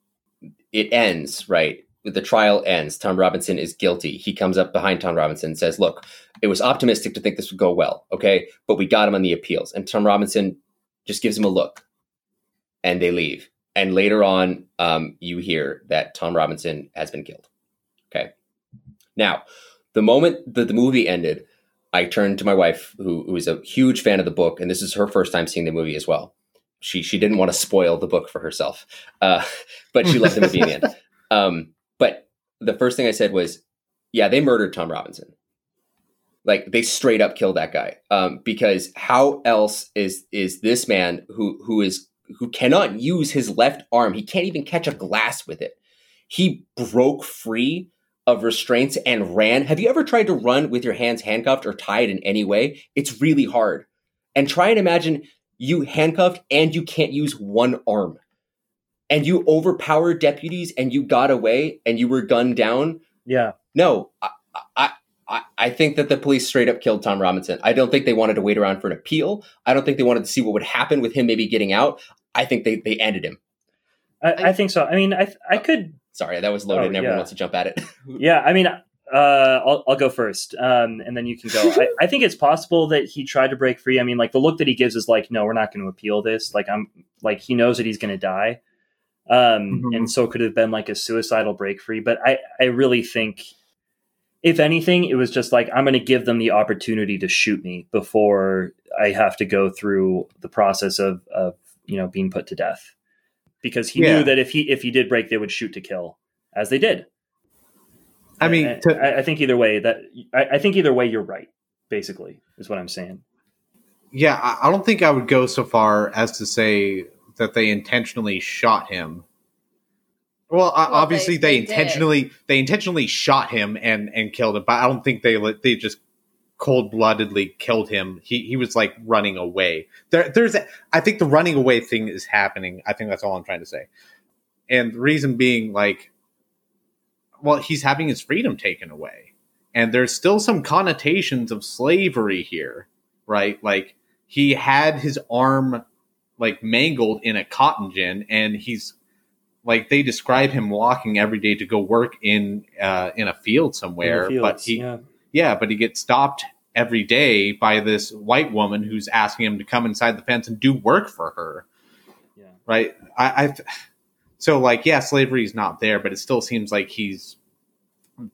it ends right. The trial ends. Tom Robinson is guilty. He comes up behind Tom Robinson and says, "Look, it was optimistic to think this would go well, okay, but we got him on the appeals." And Tom Robinson just gives him a look, and they leave. And later on, um, you hear that Tom Robinson has been killed. Okay. Now, the moment that the movie ended, I turned to my wife, who, who is a huge fan of the book, and this is her first time seeing the movie as well. She she didn't want to spoil the book for herself, uh, but she loved the movie in the end. Um, but the first thing I said was, "Yeah, they murdered Tom Robinson." Like they straight up killed that guy. Um, because how else is is this man who who is who cannot use his left arm? He can't even catch a glass with it. He broke free of restraints and ran. Have you ever tried to run with your hands handcuffed or tied in any way? It's really hard. And try and imagine you handcuffed and you can't use one arm. And you overpowered deputies and you got away and you were gunned down. Yeah. No, I, I, I, I think that the police straight up killed Tom Robinson. I don't think they wanted to wait around for an appeal. I don't think they wanted to see what would happen with him maybe getting out. I think they, they ended him. I, I think so. I mean, I I could. Sorry, that was loaded Oh, and everyone yeah. wants to jump at it. Yeah, I mean, uh, I'll I'll go first, um, and then you can go. I, I think it's possible that he tried to break free. I mean, like the look that he gives is like, no, we're not going to appeal this. Like I'm like he knows that he's going to die, um, Mhm. and so it could have been like a suicidal break free. But I I really think. If anything, it was just like I'm going to give them the opportunity to shoot me before I have to go through the process of, of you know being put to death, because he Yeah. knew that if he if he did break, they would shoot to kill, as they did. I mean, I, to, I- I think either way that I, I think either way you're right. Basically, is what I'm saying. yeah, I, I don't think I would go so far as to say that they intentionally shot him. Well, Well, obviously they- they, they did. intentionally they intentionally shot him and and killed him, but I don't think they let- they just cold bloodedly killed him. He he was like running away. There there's a, I think the running away thing is happening. I think that's all I'm trying to say. And the reason being like well, he's having his freedom taken away. And there's still some connotations of slavery here, right? Like he had his arm like mangled in a cotton gin and he's like they describe him walking every day to go work in uh in a field somewhere, the but he yeah. Yeah, but he gets stopped every day by this white woman who's asking him to come inside the fence and do work for her. Yeah. Right. I, I so like yeah, slavery is not there, but it still seems like he's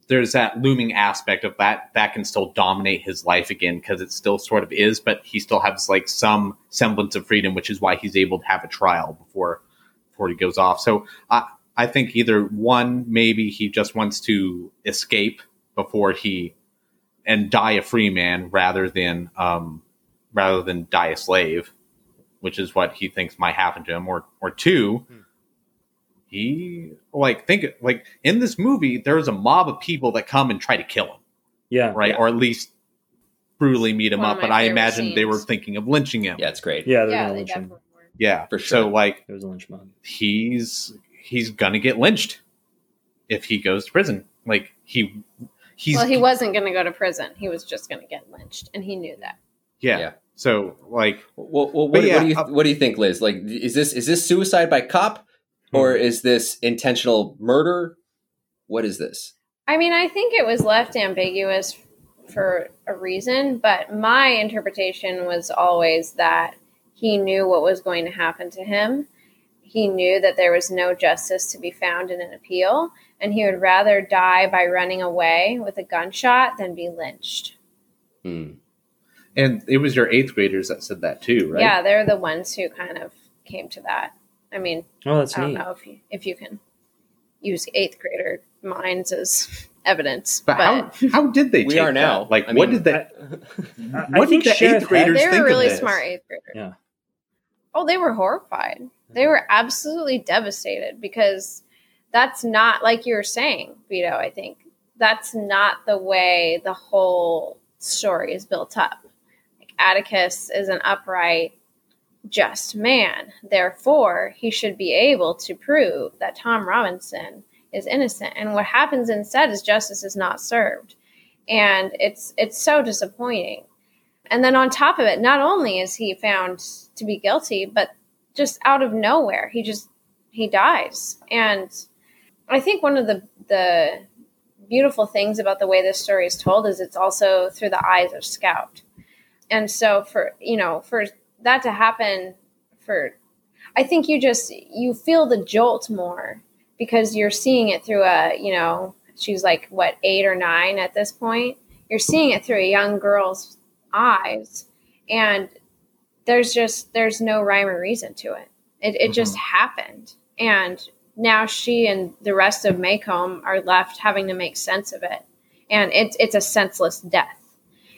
there's that looming aspect of that that can still dominate his life again because it still sort of is, but he still has like some semblance of freedom, which is why he's able to have a trial before before he goes off. So I I think either one, maybe he just wants to escape before he and die a free man rather than um, rather than die a slave, which is what he thinks might happen to him. Or or two, Hmm. he like think like in this movie there's a mob of people that come and try to kill him, Yeah. right? Yeah. Or at least brutally meet him One up. But I favorite imagine they were thinking of lynching him. yeah, it's great. Yeah. They're yeah, gonna they lynch him. definitely were. yeah, For So sure. like It was a lynch mob. he's he's gonna get lynched if he goes to prison. Like he he's well, he wasn't going to go to prison. He was just going to get lynched, and he knew that. yeah. Yeah. So like Well, well what, yeah, what do you uh, what do you think, Liz? Like, is this is this suicide by cop, or Hmm. is this intentional murder? What is this? I mean, I think it was left ambiguous for a reason, but my interpretation was always that he knew what was going to happen to him. He knew that there was no justice to be found in an appeal, and he would rather die by running away with a gunshot than be lynched. Hmm. and it was your eighth graders that said that too, right? Yeah, they're the ones who kind of came to that. I mean, Oh, that's I don't neat. know if you, if you can use eighth grader minds as evidence, But, how how did they? We take are now. that? Like, I what mean, did that? I what think did the eighth graders they think were really of this? smart eighth graders. Yeah. Oh, they were horrified. They were absolutely devastated because that's not like you were saying, Vito. I think that's not the way the whole story is built up. Like Atticus is an upright, just man. Therefore, he should be able to prove that Tom Robinson is innocent. And what happens instead is justice is not served, and it's it's so disappointing. And then on top of it, not only is he found to be guilty, but just out of nowhere, he just he dies. And I think one of the the beautiful things about the way this story is told is it's also through the eyes of Scout. And so for you know, for that to happen for I think you just you feel the jolt more because you're seeing it through a, you know, she's like what, 8 or 9 at this point. You're seeing it through a young girl's eyes and there's just there's no rhyme or reason to it it, it just happened and now she and the rest of Maycomb are left having to make sense of it and it's it's a senseless death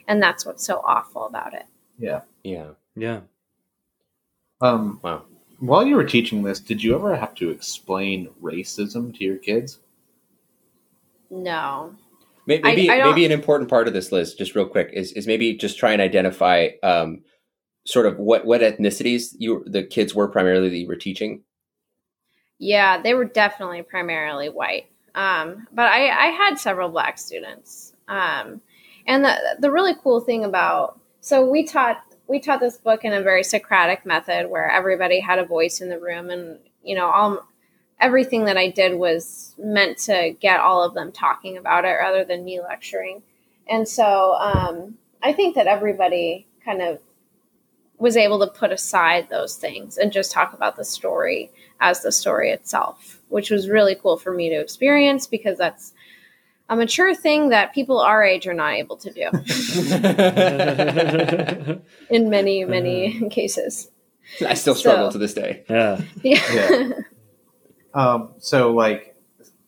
and that's what's so awful about it. Yeah. Yeah. Yeah. Um, Wow. while you were teaching this, did you ever have to explain racism to your kids? No. May- I- Maybe I maybe an important part of this list, just real quick, is is maybe just try and identify um, sort of what what ethnicities you the kids were primarily that you were teaching. Yeah, they were definitely primarily white. Um, but I, I had several black students. Um, and the the really cool thing about so we taught we taught this book in a very Socratic method where everybody had a voice in the room, and you know all everything that I did was meant to get all of them talking about it rather than me lecturing. And so um, I think that everybody kind of was able to put aside those things and just talk about the story as the story itself, which was really cool for me to experience because that's a mature thing that people our age are not able to do in many, many cases. I still struggle So- to this day. yeah. Yeah. Yeah. Um, so like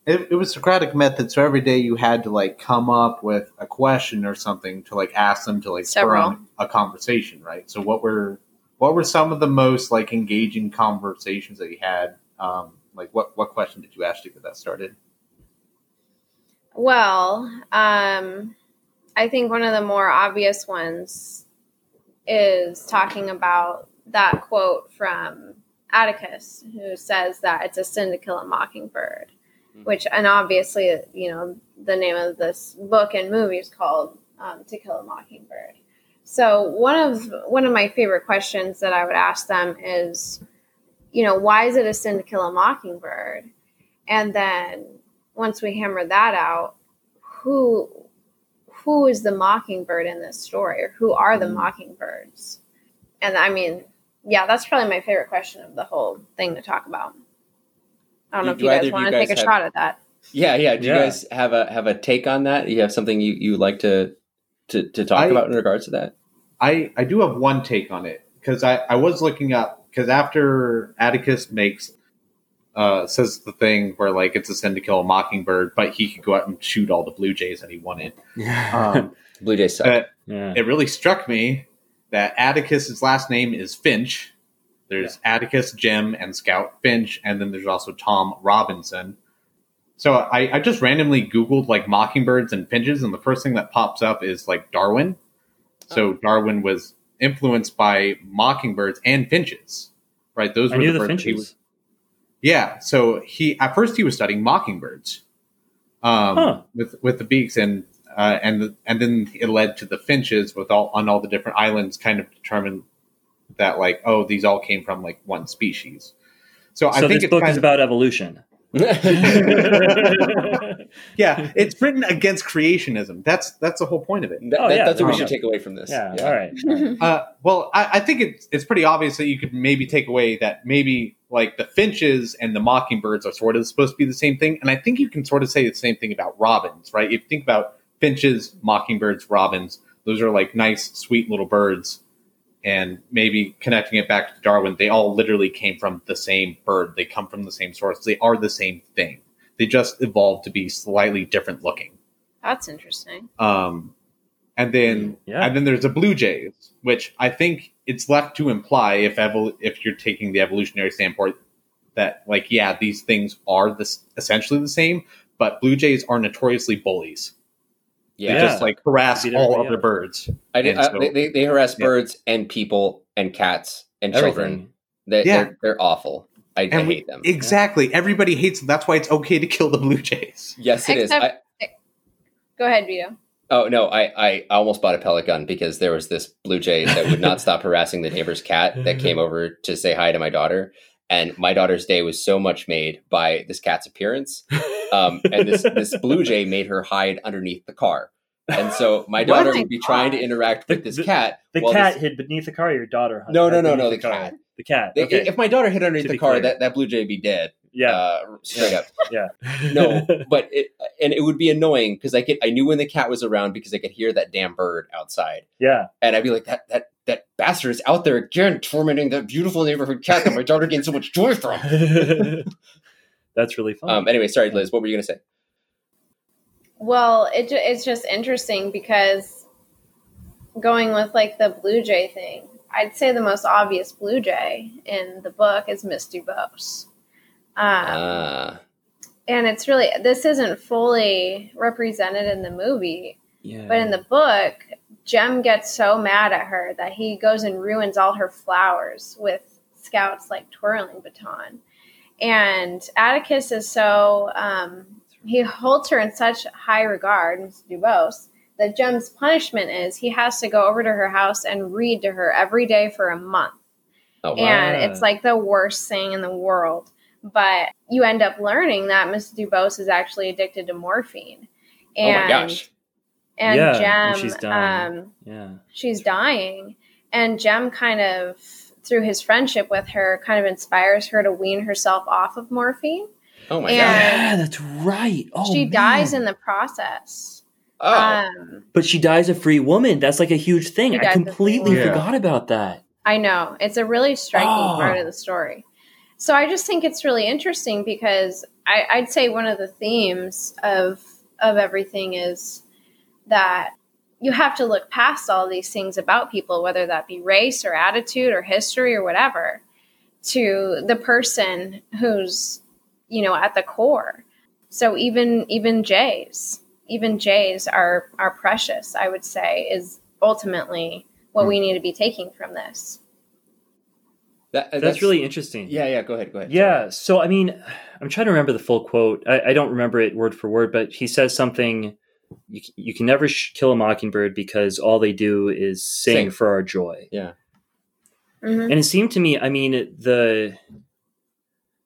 it, it was Socratic method. So every day you had to like come up with a question or something to like ask them to like spur on a conversation, right? So what were what were some of the most like engaging conversations that you had? Um, like what what question did you ask to get that started? Well, um, I think one of the more obvious ones is talking about that quote from Atticus, who says that it's a sin to kill a mockingbird, which, and obviously, you know, the name of this book and movie is called um, To Kill a Mockingbird. So one of one of my favorite questions that I would ask them is, you know, why is it a sin to kill a mockingbird? And then once we hammer that out, who who is the mockingbird in this story, or who are the Mm. mockingbirds? And I mean, yeah, that's probably my favorite question of the whole thing to talk about. I don't know Do- if you do guys want to take a have- shot at that. Yeah, yeah. Do Yeah. you guys have a have a take on that? You have something you you like to to to talk I- about in regards to that? I I do have one take on it because I I was looking up because after Atticus makes uh says the thing where like it's a sin to kill a mockingbird, but he could go out and shoot all the blue jays that he wanted. Um, Blue Jays suck. yeah. it really struck me that Atticus's last name is Finch. There's Atticus, Jem, and Scout Finch, and then there's also Tom Robinson. So I, I just randomly Googled like mockingbirds and finches, and the first thing that pops up is like Darwin. So Darwin was influenced by mockingbirds and finches, right? Those I were the the he finches. was- yeah. So he at first he was studying mockingbirds, um, Huh. with with the beaks, and uh, and the, and then it led to the finches with all on all the different islands, kind of determined that like oh these all came from like one species. So, I think this it's book is of, about evolution. yeah, it's written against creationism. That's that's the whole point of it. That- Oh, that- yeah, that's what we should take away from this. Yeah. All right. all right. Uh, well, I, I think it's it's pretty obvious that you could maybe take away that maybe like the finches and the mockingbirds are sort of supposed to be the same thing, and I think you can sort of say the same thing about robins, right? If you think about finches, mockingbirds, robins, those are like nice, sweet little birds, and maybe connecting it back to Darwin, they all literally came from the same bird. They come from the same source. They are the same thing. They just evolved to be slightly different looking. That's interesting. Um, and then Yeah. and then there's the Blue Jays, which I think it's left to imply if evol- if you're taking the evolutionary standpoint that like yeah these things are this essentially the same, but Blue Jays are notoriously bullies. Yeah. They just like harass all other up. birds. I did, And uh, so- they, they, they harass Yeah. birds and people and cats and children. Everything. They, Yeah. they're, they're awful. I, I And we- hate them. Exactly. Everybody hates them. That's why it's okay to kill the Blue Jays. yes, it is. Except- I, Go ahead, Vito. oh no, I, I almost bought a pellet gun because there was this blue jay that would not stop harassing the neighbor's cat that came over to say hi to my daughter. And my daughter's day was so much made by this cat's appearance. Um, and this, this blue jay made her hide underneath the car. And so my daughter would be trying to God. interact with The- this the- cat. The while cat this- hid beneath the car. Your daughter. No, no, no, no, the car. cat. The cat. Okay. If my daughter hid underneath To the car, clear. that, that blue jay would be dead. Yeah. Uh, straight up. yeah. No, but it and it would be annoying because I could I knew when the cat was around because I could hear that damn bird outside, yeah. and I'd be like that that that bastard is out there again tormenting that beautiful neighborhood cat that my daughter gained so much joy from. That's really fun. Um, anyway, sorry, Liz, what were you gonna say? Well, it ju- it's just interesting because going with like the Blue Jay thing, I'd say the most obvious Blue Jay in the book is Misty Dubose. Um, Ah, and it's really this isn't fully represented in the movie, Yeah. but in the book, Jem gets so mad at her that he goes and ruins all her flowers with Scout's like twirling baton. And Atticus is so um, he holds her in such high regard, Miss Dubose, that Jem's punishment is he has to go over to her house and read to her every day for a month. oh wow. And it's like the worst thing in the world. But you end up learning that Miss Dubose is actually addicted to morphine. oh And my gosh. and Yeah, Jem, and she's dying. um, yeah. she's dying, and Jem kind of through his friendship with her, kind of inspires her to wean herself off of morphine. Oh my and- gosh. Yeah, that's right. Oh, she dies in the process. Oh. Um, But she dies a free woman. That's like a huge thing. I dies a free completely forgot about that. I know it's a really striking Oh. part of the story. So I just think it's really interesting because I, I'd say one of the themes of of everything is that you have to look past all these things about people, whether that be race or attitude or history or whatever, to the person who's you know at the core. So even even Jays, even Jays are are precious. I would say is ultimately what we hmm. need to be taking from this. That- That's, really interesting. Yeah, yeah. Go ahead. Go ahead. Yeah. So, I mean, I'm trying to remember the full quote. I, I don't remember it word for word, but he says something you, you can never sh- kill a mockingbird because all they do is sing, Sing. for our joy. Yeah. Mhm. And it seemed to me, I mean, the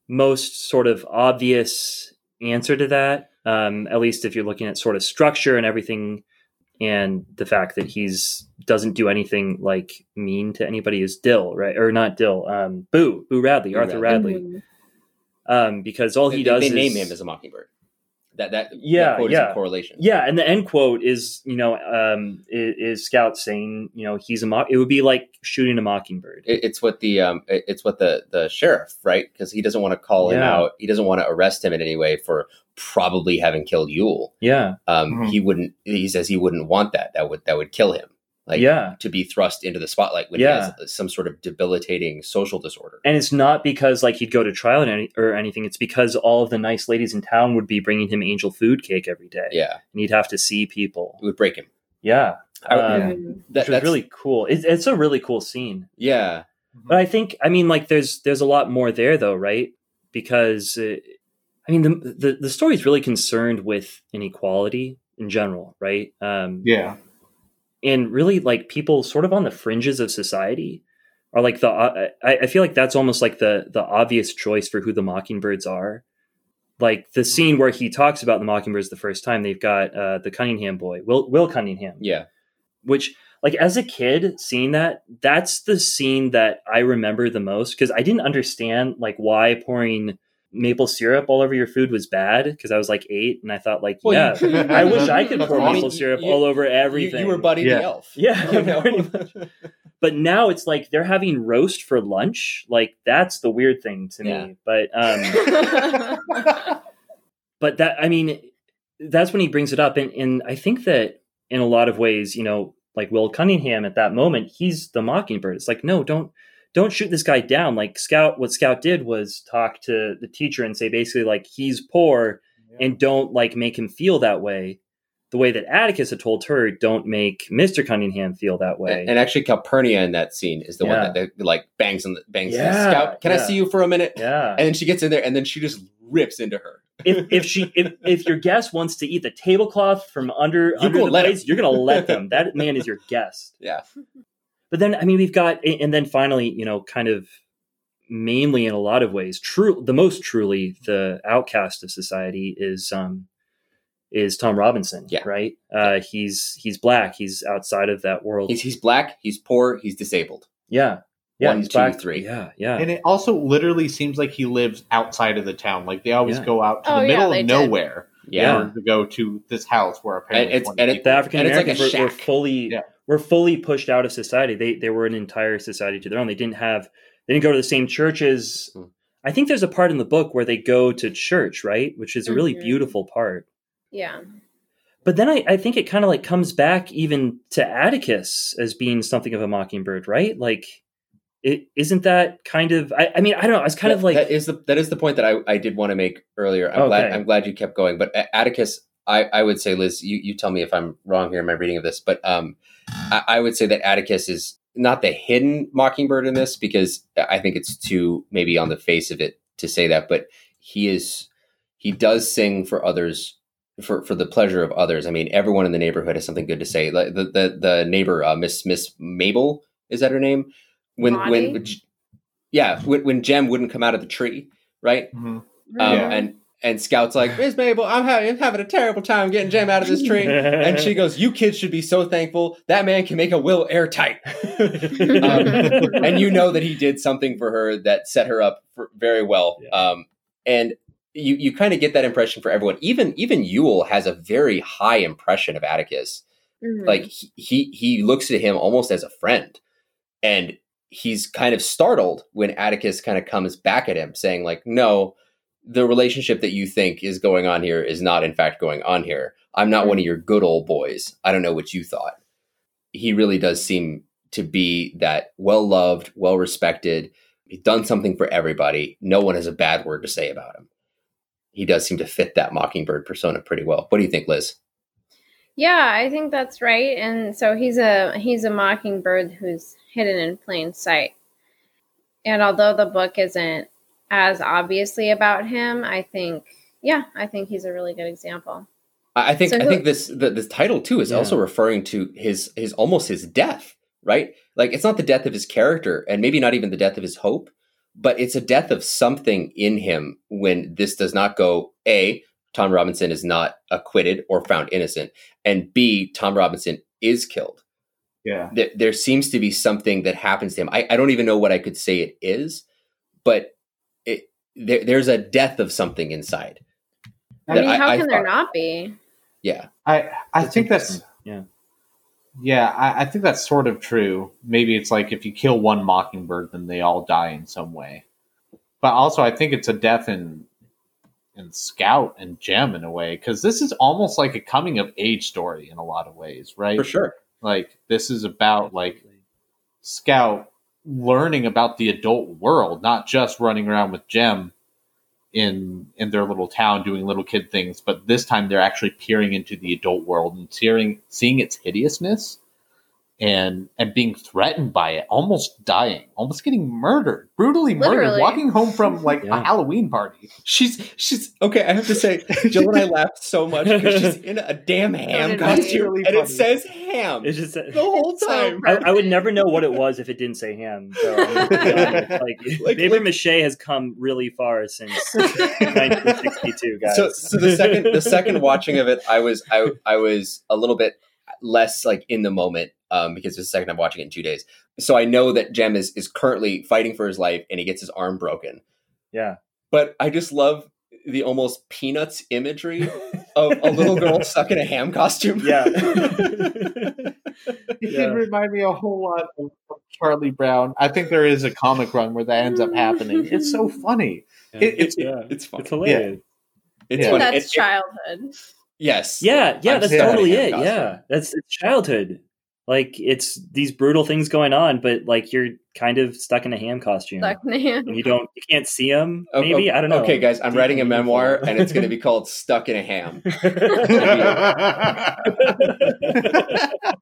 most sort of obvious answer to that, um, at least if you're looking at sort of structure and everything, and the fact that he's doesn't do anything like mean to anybody is Dill, right? Or not Dill, um, Boo, Boo Radley, Boo Arthur Radley. Radley, Mhm. um, because all They, he does they is name him as a mockingbird. That that Yeah, that quote is yeah. correlation. Yeah, and the end quote is, you know, um, is, is Scout saying, you know, he's a mock. It would be like shooting a mockingbird. It, it's what the um, it- it's what the the sheriff right because he doesn't want to call him out. He doesn't want to arrest him in any way for probably having killed Ewell. Yeah, Um, Mhm. he wouldn't. He says he wouldn't want that. That would that would kill him. Like yeah. to be thrust into the spotlight when Yeah. he has some sort of debilitating social disorder. And it's not because like he'd go to trial and any, or anything. It's because all of the nice ladies in town would be bringing him angel food cake every day. yeah, and he'd have to see people. it would break him. Yeah, I- um, Yeah. That, was that's really cool. It, it's a really cool scene. yeah. But I think, I mean, like, there's there's a lot more there, though, right? Because uh, I mean, the the the story is really concerned with inequality in general, right? Um, Yeah. And really, like, people sort of on the fringes of society are like the. Uh, I, I feel like that's almost like the the obvious choice for who the mockingbirds are. Like the scene where he talks about the mockingbirds the first time, they've got uh, the Cunningham boy, Will Will Cunningham, Yeah. which like as a kid seeing that that's the scene that i remember the most because i didn't understand like why pouring maple syrup all over your food was bad because i was like eight and i thought like Well, yeah you- i wish i could pour I mean, maple syrup you- all over You, everything you were Buddy Yeah. the elf. Yeah, You know? pretty much. but now it's like they're having roast for lunch like that's the weird thing to Yeah. me but um but that i mean that's when he brings it up and, and i think that in a lot of ways you know like will cunningham at that moment he's the mockingbird it's like no don't don't shoot this guy down like scout what scout did was talk to the teacher and say basically like he's poor and don't like make him feel that way the way that atticus had told her don't make mr cunningham feel that way And, and actually, Calpurnia in that scene is the Yeah. one that, that like bangs on the bangs. Yeah, Yeah, Scout, can I see you for a minute? yeah And then she gets in there, and then she just rips into her. if if she if, if your guest wants to eat the tablecloth from under you under gonna the let him. plates, you're gonna let them. That man is your guest. Yeah. But then I mean we've got and then finally, you know, kind of mainly in a lot of ways, true the most truly the outcast of society is um is Tom Robinson. Yeah. Right? Uh he's he's black, he's outside of that world. He's he's black. He's poor. He's disabled. yeah. Yeah, One, two, black. three. Yeah, yeah. And it also literally seems like he lives outside of the town. Like they always Yeah. go out to Oh, the middle they of nowhere Yeah. Yeah. to go to this house where apparently And it's- and it- the African And it's like a were, were shack. fully Yeah. Were fully pushed out of society. They they were an entire society to their own. They didn't have they didn't go to the same churches. Hmm. I think there's a part in the book where they go to church, right? Which is a really Mhm. beautiful part. yeah. but then I, I think it kind of like comes back even to Atticus as being something of a mockingbird, right? Like, it isn't that kind of? I, I mean, I don't know. I was kind That- of like, that is the that is the point that I, I did want to make earlier. I'm glad I'm glad you kept going. But Atticus, I, I would say, Liz, you, you tell me if I'm wrong here in my reading of this, but um, I, I would say that Atticus is not the hidden mockingbird in this because I think it's too maybe on the face of it to say that, but he is he does sing for others for for the pleasure of others. I mean, everyone in the neighborhood has something good to say. Like the the, the neighbor, uh, Miss Miss Mabel, is that her name? When when Maudie? yeah, when, when Jem wouldn't come out of the tree, right? Mhm. Um, Yeah. And and Scout's like, Miss Mabel, I'm having, I'm having a terrible time getting Jem out of this tree. And she goes, "You kids should be so thankful that man can make a will airtight." Um, and you know that he did something for her that set her up for, very well. Yeah. Um, and you you kind of get that impression for everyone. Even even Ewell has a very high impression of Atticus. Mhm. Like he, he he looks at him almost as a friend, and he's kind of startled when Atticus kind of comes back at him, saying like, "No." The relationship that you think is going on here is not, in fact, going on here. I'm not one of mm. your good old boys. I don't know what you thought. He really does seem to be that well loved, well respected. He's done something for everybody. No one has a bad word to say about him. He does seem to fit that mockingbird persona pretty well. What do you think, Liz? Yeah, I think that's right. And so he's a he's a mockingbird who's hidden in plain sight. And although the book isn't as obviously about him, I think yeah, I think he's a really good example. I I think So I think this the, this title too is Yeah. also referring to his his almost his death, right? Like it's not the death of his character, and maybe not even the death of his hope, but it's a death of something in him when this does not go. A. Tom Robinson is not acquitted or found innocent, and B. Tom Robinson is killed. Yeah. There, there seems to be something that happens to him. I, I don't even know what I could say it is, but it there, there's a death of something inside. I mean, how I can there thought- not be? Yeah, I I That's think that's yeah. yeah. I, I think that's sort of true. Maybe it's like if you kill one mockingbird, then they all die in some way. But also, I think it's a death in in Scout and Jem in a way because this is almost like a coming of age story in a lot of ways, right? for sure. Like this is about like Scout learning about the adult world, not just running around with Jem in in their little town doing little kid things, but this time they're actually peering into the adult world and seeing seeing its hideousness and and being threatened by it, almost dying, almost getting murdered, brutally murdered, Literally. walking home from like Yeah. a Halloween party. She's she's okay. I have to say, Jill and I laughed so much because she's in a damn ham costume, Really and it says ham It's just the whole So time. I, I would never know what it was if it didn't say ham. So, I'm gonna be honest. like, Like- Paper like- Mache has come really far since 1962, guys. So, so the second the second watching of it, I was I I was a little bit less like in the moment um, because it's the second time watching it in two days. So I know that Jem is is currently fighting for his life, and he gets his arm broken. yeah, But I just love the almost peanuts imagery of a little girl stuck in a ham costume. yeah. It Yeah. did remind me a whole lot of, of Charlie Brown. I think there is a comic run where that ends up happening. It's so funny. It- it's yeah. it's fun. It's hilarious. It's Yeah. funny. That's It- it- childhood. yes. Yeah, yeah, I'm that's stuck in a totally it. costume. Yeah, that's childhood. Like it's these brutal things going on, but like you're kind of stuck in a ham costume, Stuck in hand. and you don't, you can't see them. Oh, Maybe oh, I don't know. Okay, guys, I'm writing a memoir, and it's going to be called "Stuck in a Ham."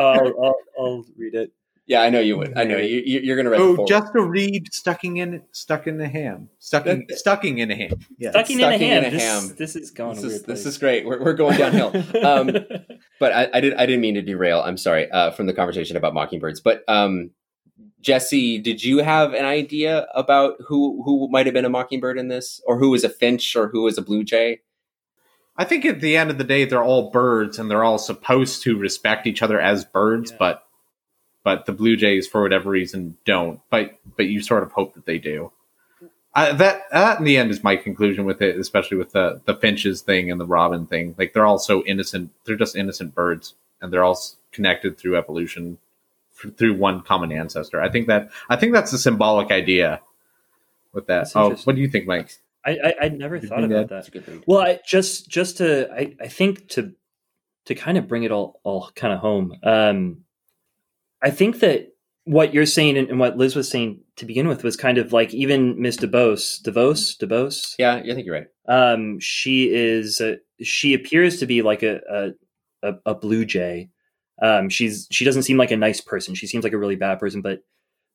I'll, I'll, I'll read it. Yeah, I know you would. I know you. you- You're going to read. the oh, forward. just to read "Stucking in Stuck in the Ham." Stucking, stucking in a ham. Yeah. Stucking in a Stucking in ham. a this, ham. this is going this a is weird this is great. We're, we're going downhill. Um, but I, I did I didn't mean to derail. I'm sorry uh, from the conversation about mockingbirds. But um, Jesse, did you have an idea about who who might have been a mockingbird in this, or who was a finch, or who was a blue jay? I think at the end of the day, they're all birds, and they're all supposed to respect each other as birds. Yeah. But but the Blue Jays, for whatever reason, don't. But but you sort of hope that they do. I, that that in the end is my conclusion with it, especially with the the finches thing and the robin thing. Like they're all so innocent; they're just innocent birds, and they're all connected through evolution, f- through one common ancestor. I think that I think that's a symbolic idea with that. That's Oh, what do you think, Mike? I, I I'd never You thought about that- that. a good read. Well, I, just just to I, I think to to kind of bring it all all kind of home. Um, I think that what you're saying and, what Liz was saying to begin with was kind of like even Miss DeVos, DeVos, DeVos. Yeah, I think you're right. Um, she is uh, she appears to be like a a, a, a blue jay. Um, she's she doesn't seem like a nice person. She seems like a really bad person. But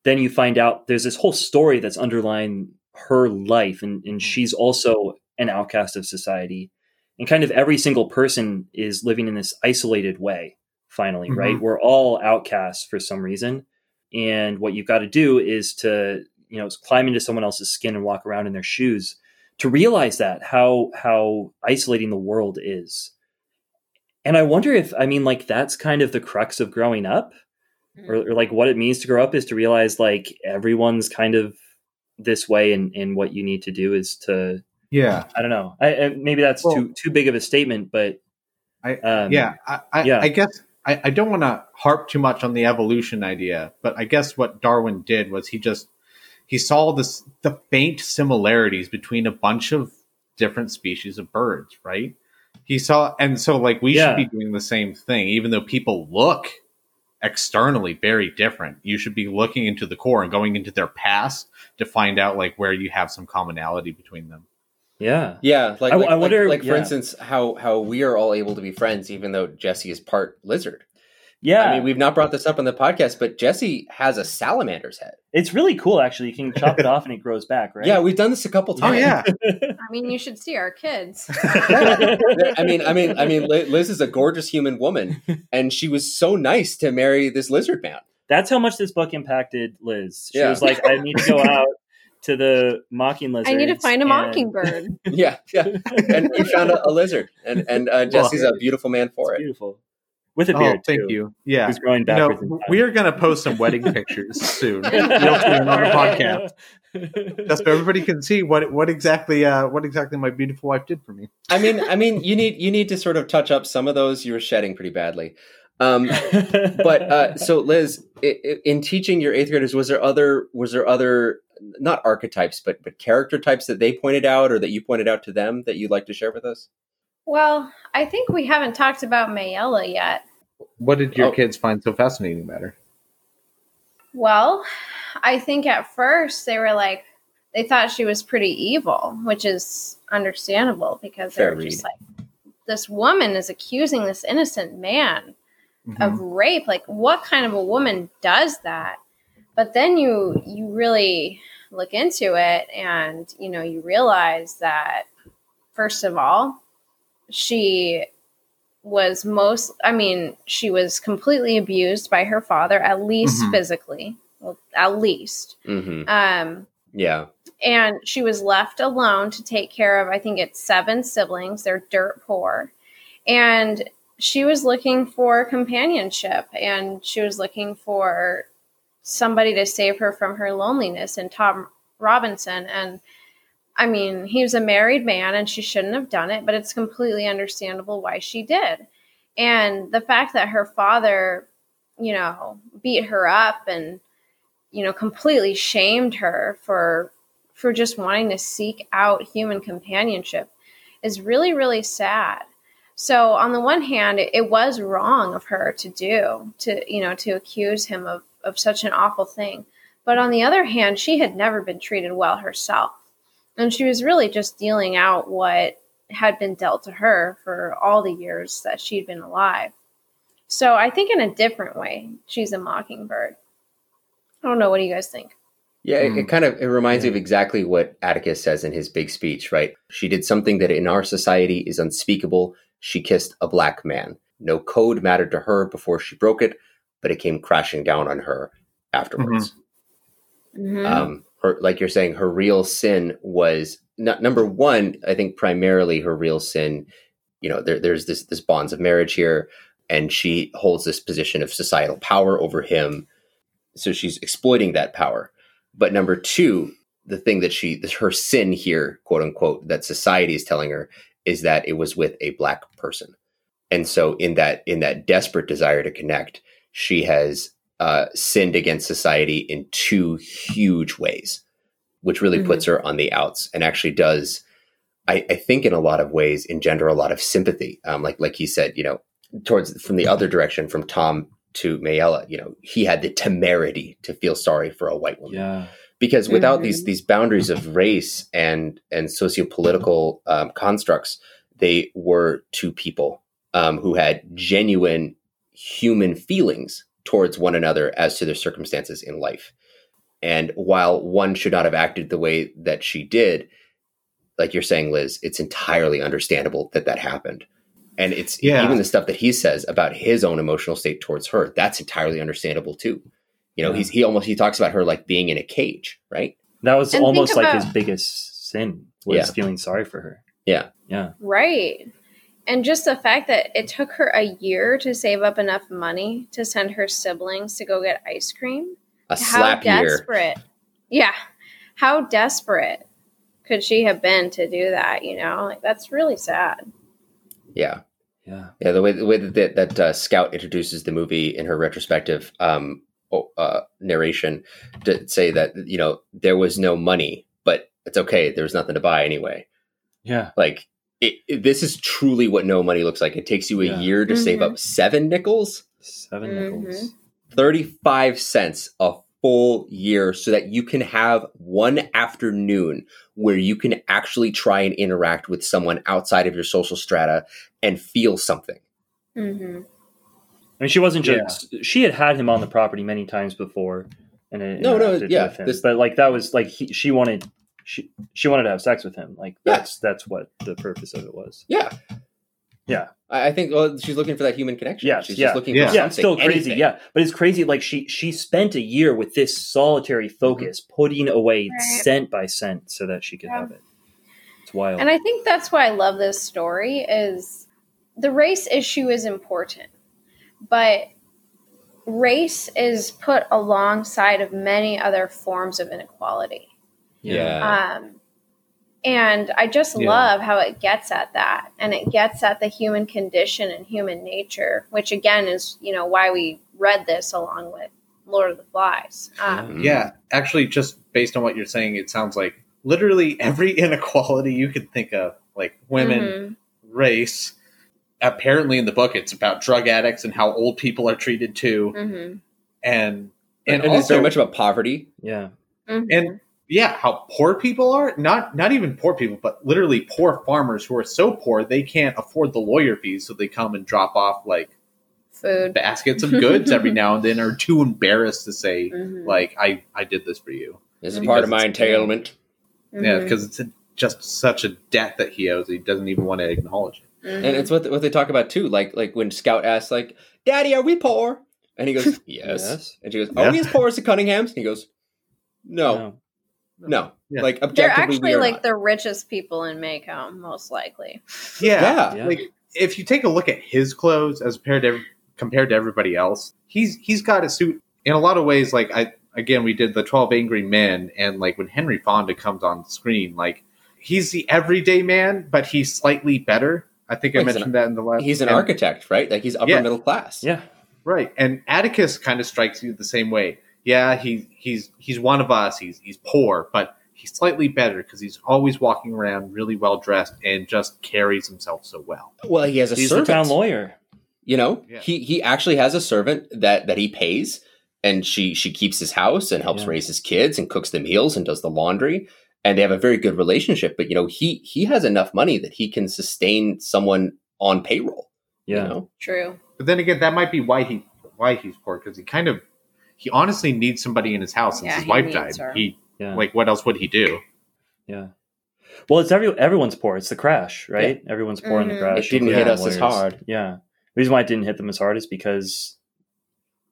then you find out there's this whole story that's underlying her life, and and she's also an outcast of society. And kind of every single person is living in this isolated way. Finally, Mhm. right? We're all outcasts for some reason, and what you've got to do is to you know climb into someone else's skin and walk around in their shoes to realize that how how isolating the world is and i wonder if i mean like that's kind of the crux of growing up or, or like what it means to grow up is to realize like everyone's kind of this way and and what you need to do is to Yeah. i don't know I, I, maybe that's Well- too too big of a statement but I- um, yeah, I, I, yeah. I guess I, I don't want to harp too much on the evolution idea, but I guess what Darwin did was he just he saw this the faint similarities between a bunch of different species of birds, right? He saw, and so like we Yeah. should be doing the same thing, even though people look externally very different. You should be looking into the core and going into their past to find out like where you have some commonality between them. Yeah Yeah, like I- like, I wonder- like, like for yeah. instance, how how we are all able to be friends, even though Jesse is part lizard. yeah I mean, we've not brought this up on the podcast, but Jesse has a salamander's head. it's really cool actually you can chop it off and it grows back right Yeah, we've done this a couple oh, times. Oh times. yeah, I mean, you should see our kids. I mean, I mean, I mean, Liz is a gorgeous human woman, and she was so nice to marry this lizard man. that's how much this book impacted Liz. She Yeah. was like, I need to go out to the mocking lizards. I need to find a and- mockingbird. Yeah, yeah. And we found a, a lizard, and and uh, Jesse's a beautiful man for It's it. beautiful. With a oh beard. thank too. you. Yeah, Who's growing You know, backwards. in time. we are going to post some wedding pictures soon. You'll see them on the podcast. Just so everybody can see what what exactly uh, what exactly my beautiful wife did for me. I mean, I mean, you need you need to sort of touch up some of those. You were shedding pretty badly. Um, but uh, so Liz, i- i- in teaching your eighth graders, was there other was there other not archetypes, but but character types that they pointed out or that you pointed out to them that you'd like to share with us? Well, I think we haven't talked about Mayella yet. What did your Oh. kids find so fascinating about her? Well, I think at first they were like, they thought she was pretty evil, which is understandable because they Fair were just like, this woman is accusing this innocent man Mm-hmm. of rape. Like, what kind of a woman does that? But then you you really look into it, and you know you realize that first of all, she was most. I mean, she was completely abused by her father, at least Mhm. physically. Well, at least. hmm Um, Yeah, and she was left alone to take care of i think it's seven siblings they're dirt poor and she was looking for companionship and she was looking for somebody to save her from her loneliness and tom robinson. And i mean he was a married man and she shouldn't have done it but it's completely understandable why she did. And the fact that her father you know beat her up and you know completely shamed her for for just wanting to seek out human companionship is really really sad. So on the one hand it, it was wrong of her to do to you know to accuse him of of such an awful thing but on the other hand she had never been treated well herself and she was really just dealing out what had been dealt to her for all the years that she'd been alive so i think in a different way she's a mockingbird i don't know what do you guys think yeah. It, it mm. kind of it reminds me of exactly what Atticus says in his big speech. Right? She did something that in our society is unspeakable. She kissed a black man. No code mattered to her before she broke it, but it came crashing down on her afterwards. Mhm. um her like you're saying her real sin was not number one i think primarily her real sin you know there, there's this this bonds of marriage here and she holds this position of societal power over him so she's exploiting that power but number two the thing that she her sin here quote unquote that society is telling her is that it was with a black person and so in that in that desperate desire to connect she has uh, sinned against society in two huge ways, which really Mhm. puts her on the outs and actually does, I, I think, in a lot of ways, engender a lot of sympathy. Um, like like he said, you know, towards from the other direction from Tom to Mayella, you know, he had the temerity to feel sorry for a white woman Yeah. because without these these boundaries of race and and sociopolitical um, constructs, they were two people um, who had genuine human feelings towards one another as to their circumstances in life. And while one should not have acted the way that she did, like you're saying, Liz, it's entirely understandable that that happened. And it's Yeah. even the stuff that he says about his own emotional state towards her, that's entirely understandable too. You know, Yeah. he's he almost he talks about her like being in a cage, right? That was And almost like about- his biggest sin was Yeah. feeling sorry for her. Yeah. Yeah. Right. And just the fact that it took her a year to save up enough money to send her siblings to go get ice cream. A How slap year. desperate. Yeah. How desperate could she have been to do that, you know? Like that's really sad. Yeah. Yeah. Yeah, the way the way that that, that uh, Scout introduces the movie in her retrospective um, uh, narration to say that you know there was no money, but it's okay. There was nothing to buy anyway. Yeah. Like it, it- this is truly what no money looks like. It takes you a Yeah. year to save Mhm. up seven nickels, 7 Mhm. nickels. thirty five cents a full year, so that you can have one afternoon where you can actually try and interact with someone outside of your social strata and feel something. hmm I mean, she wasn't just she had had him on the property many times before, and it No, no, yeah, him. this- but like that was like he, she wanted she she wanted to have sex with him. Like Yeah. that's that's what the purpose of it was. Yeah. Yeah. I I think well, she's looking for that human connection. Yeah, She's yeah. just looking Yeah. for Yeah, it's something. still crazy. anything. Yeah, but it's crazy. Like she she spent a year with this solitary mm-hmm. focus, putting away Right. cent by cent, so that she could Yeah. have it. It's wild. And I think that's why I love this story is the race issue is important. But race is put alongside of many other forms of inequality. Yeah. Um, and I just Yeah. love how it gets at that, and it gets at the human condition and human nature, which again is you know why we read this along with Lord of the Flies. Um. Yeah, actually, just based on what you're saying, it sounds like literally every inequality you could think of, like women, mhm. race. Apparently, in the book, it's about drug addicts and how old people are treated too, Mhm. and And, and, it's also very much about poverty. yeah, Mhm. and yeah, how poor people are. Not not even poor people, but literally poor farmers who are so poor they can't afford the lawyer fees, so they come and drop off like food. baskets of goods every now and then, are too embarrassed to say Mhm. like I I did this for you. This is part of my Because it's- entailment. Yeah, Mhm. because it's a, just such a debt that he owes. He doesn't even want to acknowledge it. Mhm. And it's what what they talk about too. Like like when Scout asks, like, "Daddy, are we poor?" And he goes, "Yes." Yes. And she goes, Yeah. "Are we as poor as the Cunninghams?" And he goes, "No, no." Yeah. Like they're objectively, we actually are like not. the richest people in Maycomb, most likely. Yeah, Yeah. like if you take a look at his clothes as compared to every- compared to everybody else, he's he's got a suit in a lot of ways. Like I again, we did the Twelve Angry Men, and like when Henry Fonda comes on screen, like he's the everyday man, but he's slightly better. I think I Well, he's mentioned that in the last. He's an and- architect, right? Like he's upper Yeah. middle class. yeah, Right. And Atticus kind of strikes you the same way. Yeah, he he's he's one of us. He's he's poor, but he's slightly better because he's always walking around really well dressed and just carries himself so well. Well, he has a he's servant. the town lawyer. You know, Yeah. he he actually has a servant that that he pays, and she she keeps his house and helps Yeah. raise his kids and cooks the meals and does the laundry, and they have a very good relationship. But you know, he he has enough money that he can sustain someone on payroll. Yeah, You know? True. But then again, that might be why he why he's poor because he kind of he honestly needs somebody in his house since Yeah, his wife died. her. He yeah, like what else would he do? yeah. Well, it's every everyone's poor. It's the crash, right? Everyone's poor in the Mhm. crash. It didn't hit the us as hard. Yeah, the reason why it didn't hit them as hard is because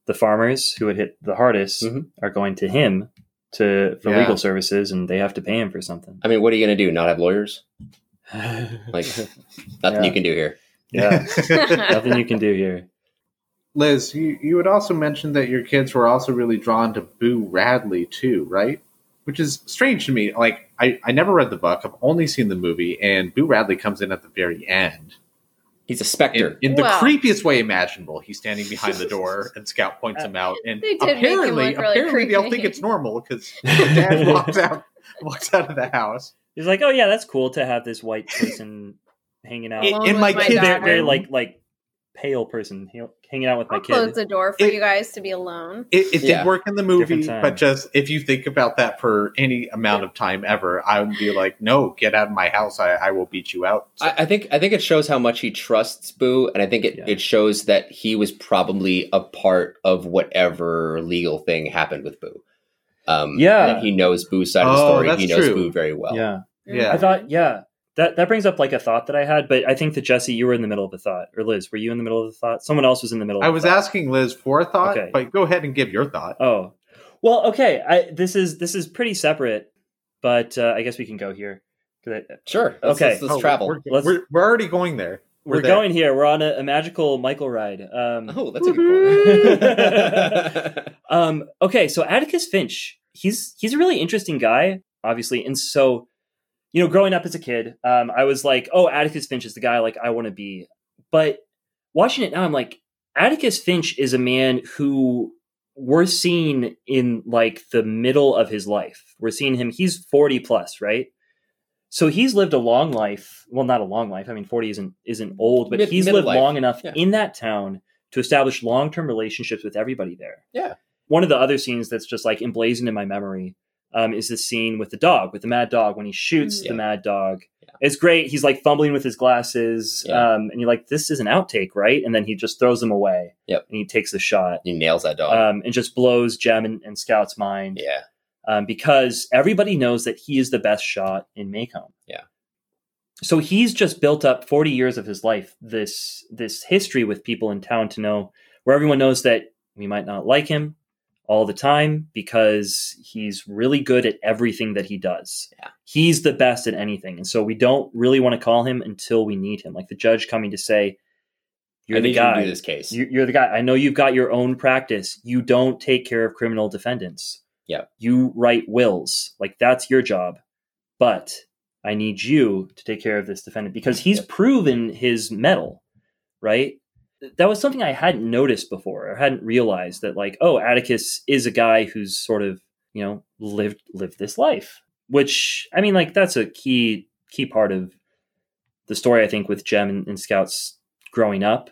the farmers who had hit the hardest Mhm. are going to him to for Yeah. legal services, and they have to pay him for something. I mean, what are you going to do? Not have lawyers? Like nothing Yeah. you can do here. yeah, nothing you can do here. Liz, you, you had also mentioned that your kids were also really drawn to Boo Radley too, right? Which is strange to me. Like I, I never read the book. I've only seen the movie, and Boo Radley comes in at the very end. He's a specter. in the Well- creepiest way imaginable. He's standing behind the door and Scout points uh, him out. And They did make him apparently look really apparently they'll creepy. think it's normal because dad walks out walks out of the house. He's like, oh yeah, that's cool to have this white person hanging out. In- in my my kid's very, daughter. very room. like like pale person hanging out with my kids. I'll close kid. the door for It- you guys to be alone. It, it Yeah. did work in the movie, but just if you think about that for any amount of time ever, I would be like, no, get out of my house. I, I will beat you out. So- I, I think I think it shows how much he trusts Boo, and I think it, Yeah. it shows that he was probably a part of whatever legal thing happened with Boo. Um, Yeah. and he knows Boo's side of the Oh, story. He knows true. Boo very well. Yeah. Yeah. I thought, yeah, that that brings up like a thought that I had, but I think that Jesse, you were in the middle of a thought, or Liz, were you in the middle of the thought? Someone else was in the middle. I was thought. asking Liz for a thought, Okay. but go ahead and give your thought. Oh, well, okay. I this is this is pretty separate, but uh, I guess we can go here. I- Sure. Let's, Okay. Let's, let's Oh, travel. We're, Let's- we're, we're already going there. We're, there. going here. We're on a, a magical Michael ride. Um, Oh, that's a good point. um, okay, so Atticus Finch, he's he's a really interesting guy, obviously, and so you know, growing up as a kid, um, I was like, oh, Atticus Finch is the guy like I want to be. But watching it now, I'm like, Atticus Finch is a man who we're seeing in like the middle of his life. We're seeing him. He's 40 plus, right? So he's lived a long life. Well, not a long life. I mean, 40 isn't isn't old, but Mid- he's lived life. long enough Yeah. in that town to establish long term relationships with everybody there. Yeah. One of the other scenes that's just like emblazoned in my memory um, is the scene with the dog, with the mad dog, when he shoots Yeah. the mad dog. Yeah. It's great. He's like fumbling with his glasses, Yeah. um, and you're like, "This is an outtake, right?" And then he just throws them away. Yep. And he takes the shot he nails that dog. um, and just blows Jem and, and Scout's mind yeah. um, because everybody knows that he is the best shot in Maycomb. Yeah. So he's just built up 40 years of his life this this history with people in town to know where everyone knows that we might not like him all the time because he's really good at everything that he does. Yeah. He's the best at anything. And so we don't really want to call him until we need him. Like the judge coming to say, You're the you guy. do this case. You- You're the guy. I know you've got your own practice. You don't take care of criminal defendants. Yeah. You write wills. Like that's your job. But I need you to take care of this defendant because he's Yeah. proven his mettle, right? That was something I hadn't noticed before or hadn't realized that like, oh, Atticus is a guy who's sort of, you know, lived lived this life. Which I mean, like that's a key key part of the story, I think, with Jem and, and Scouts growing up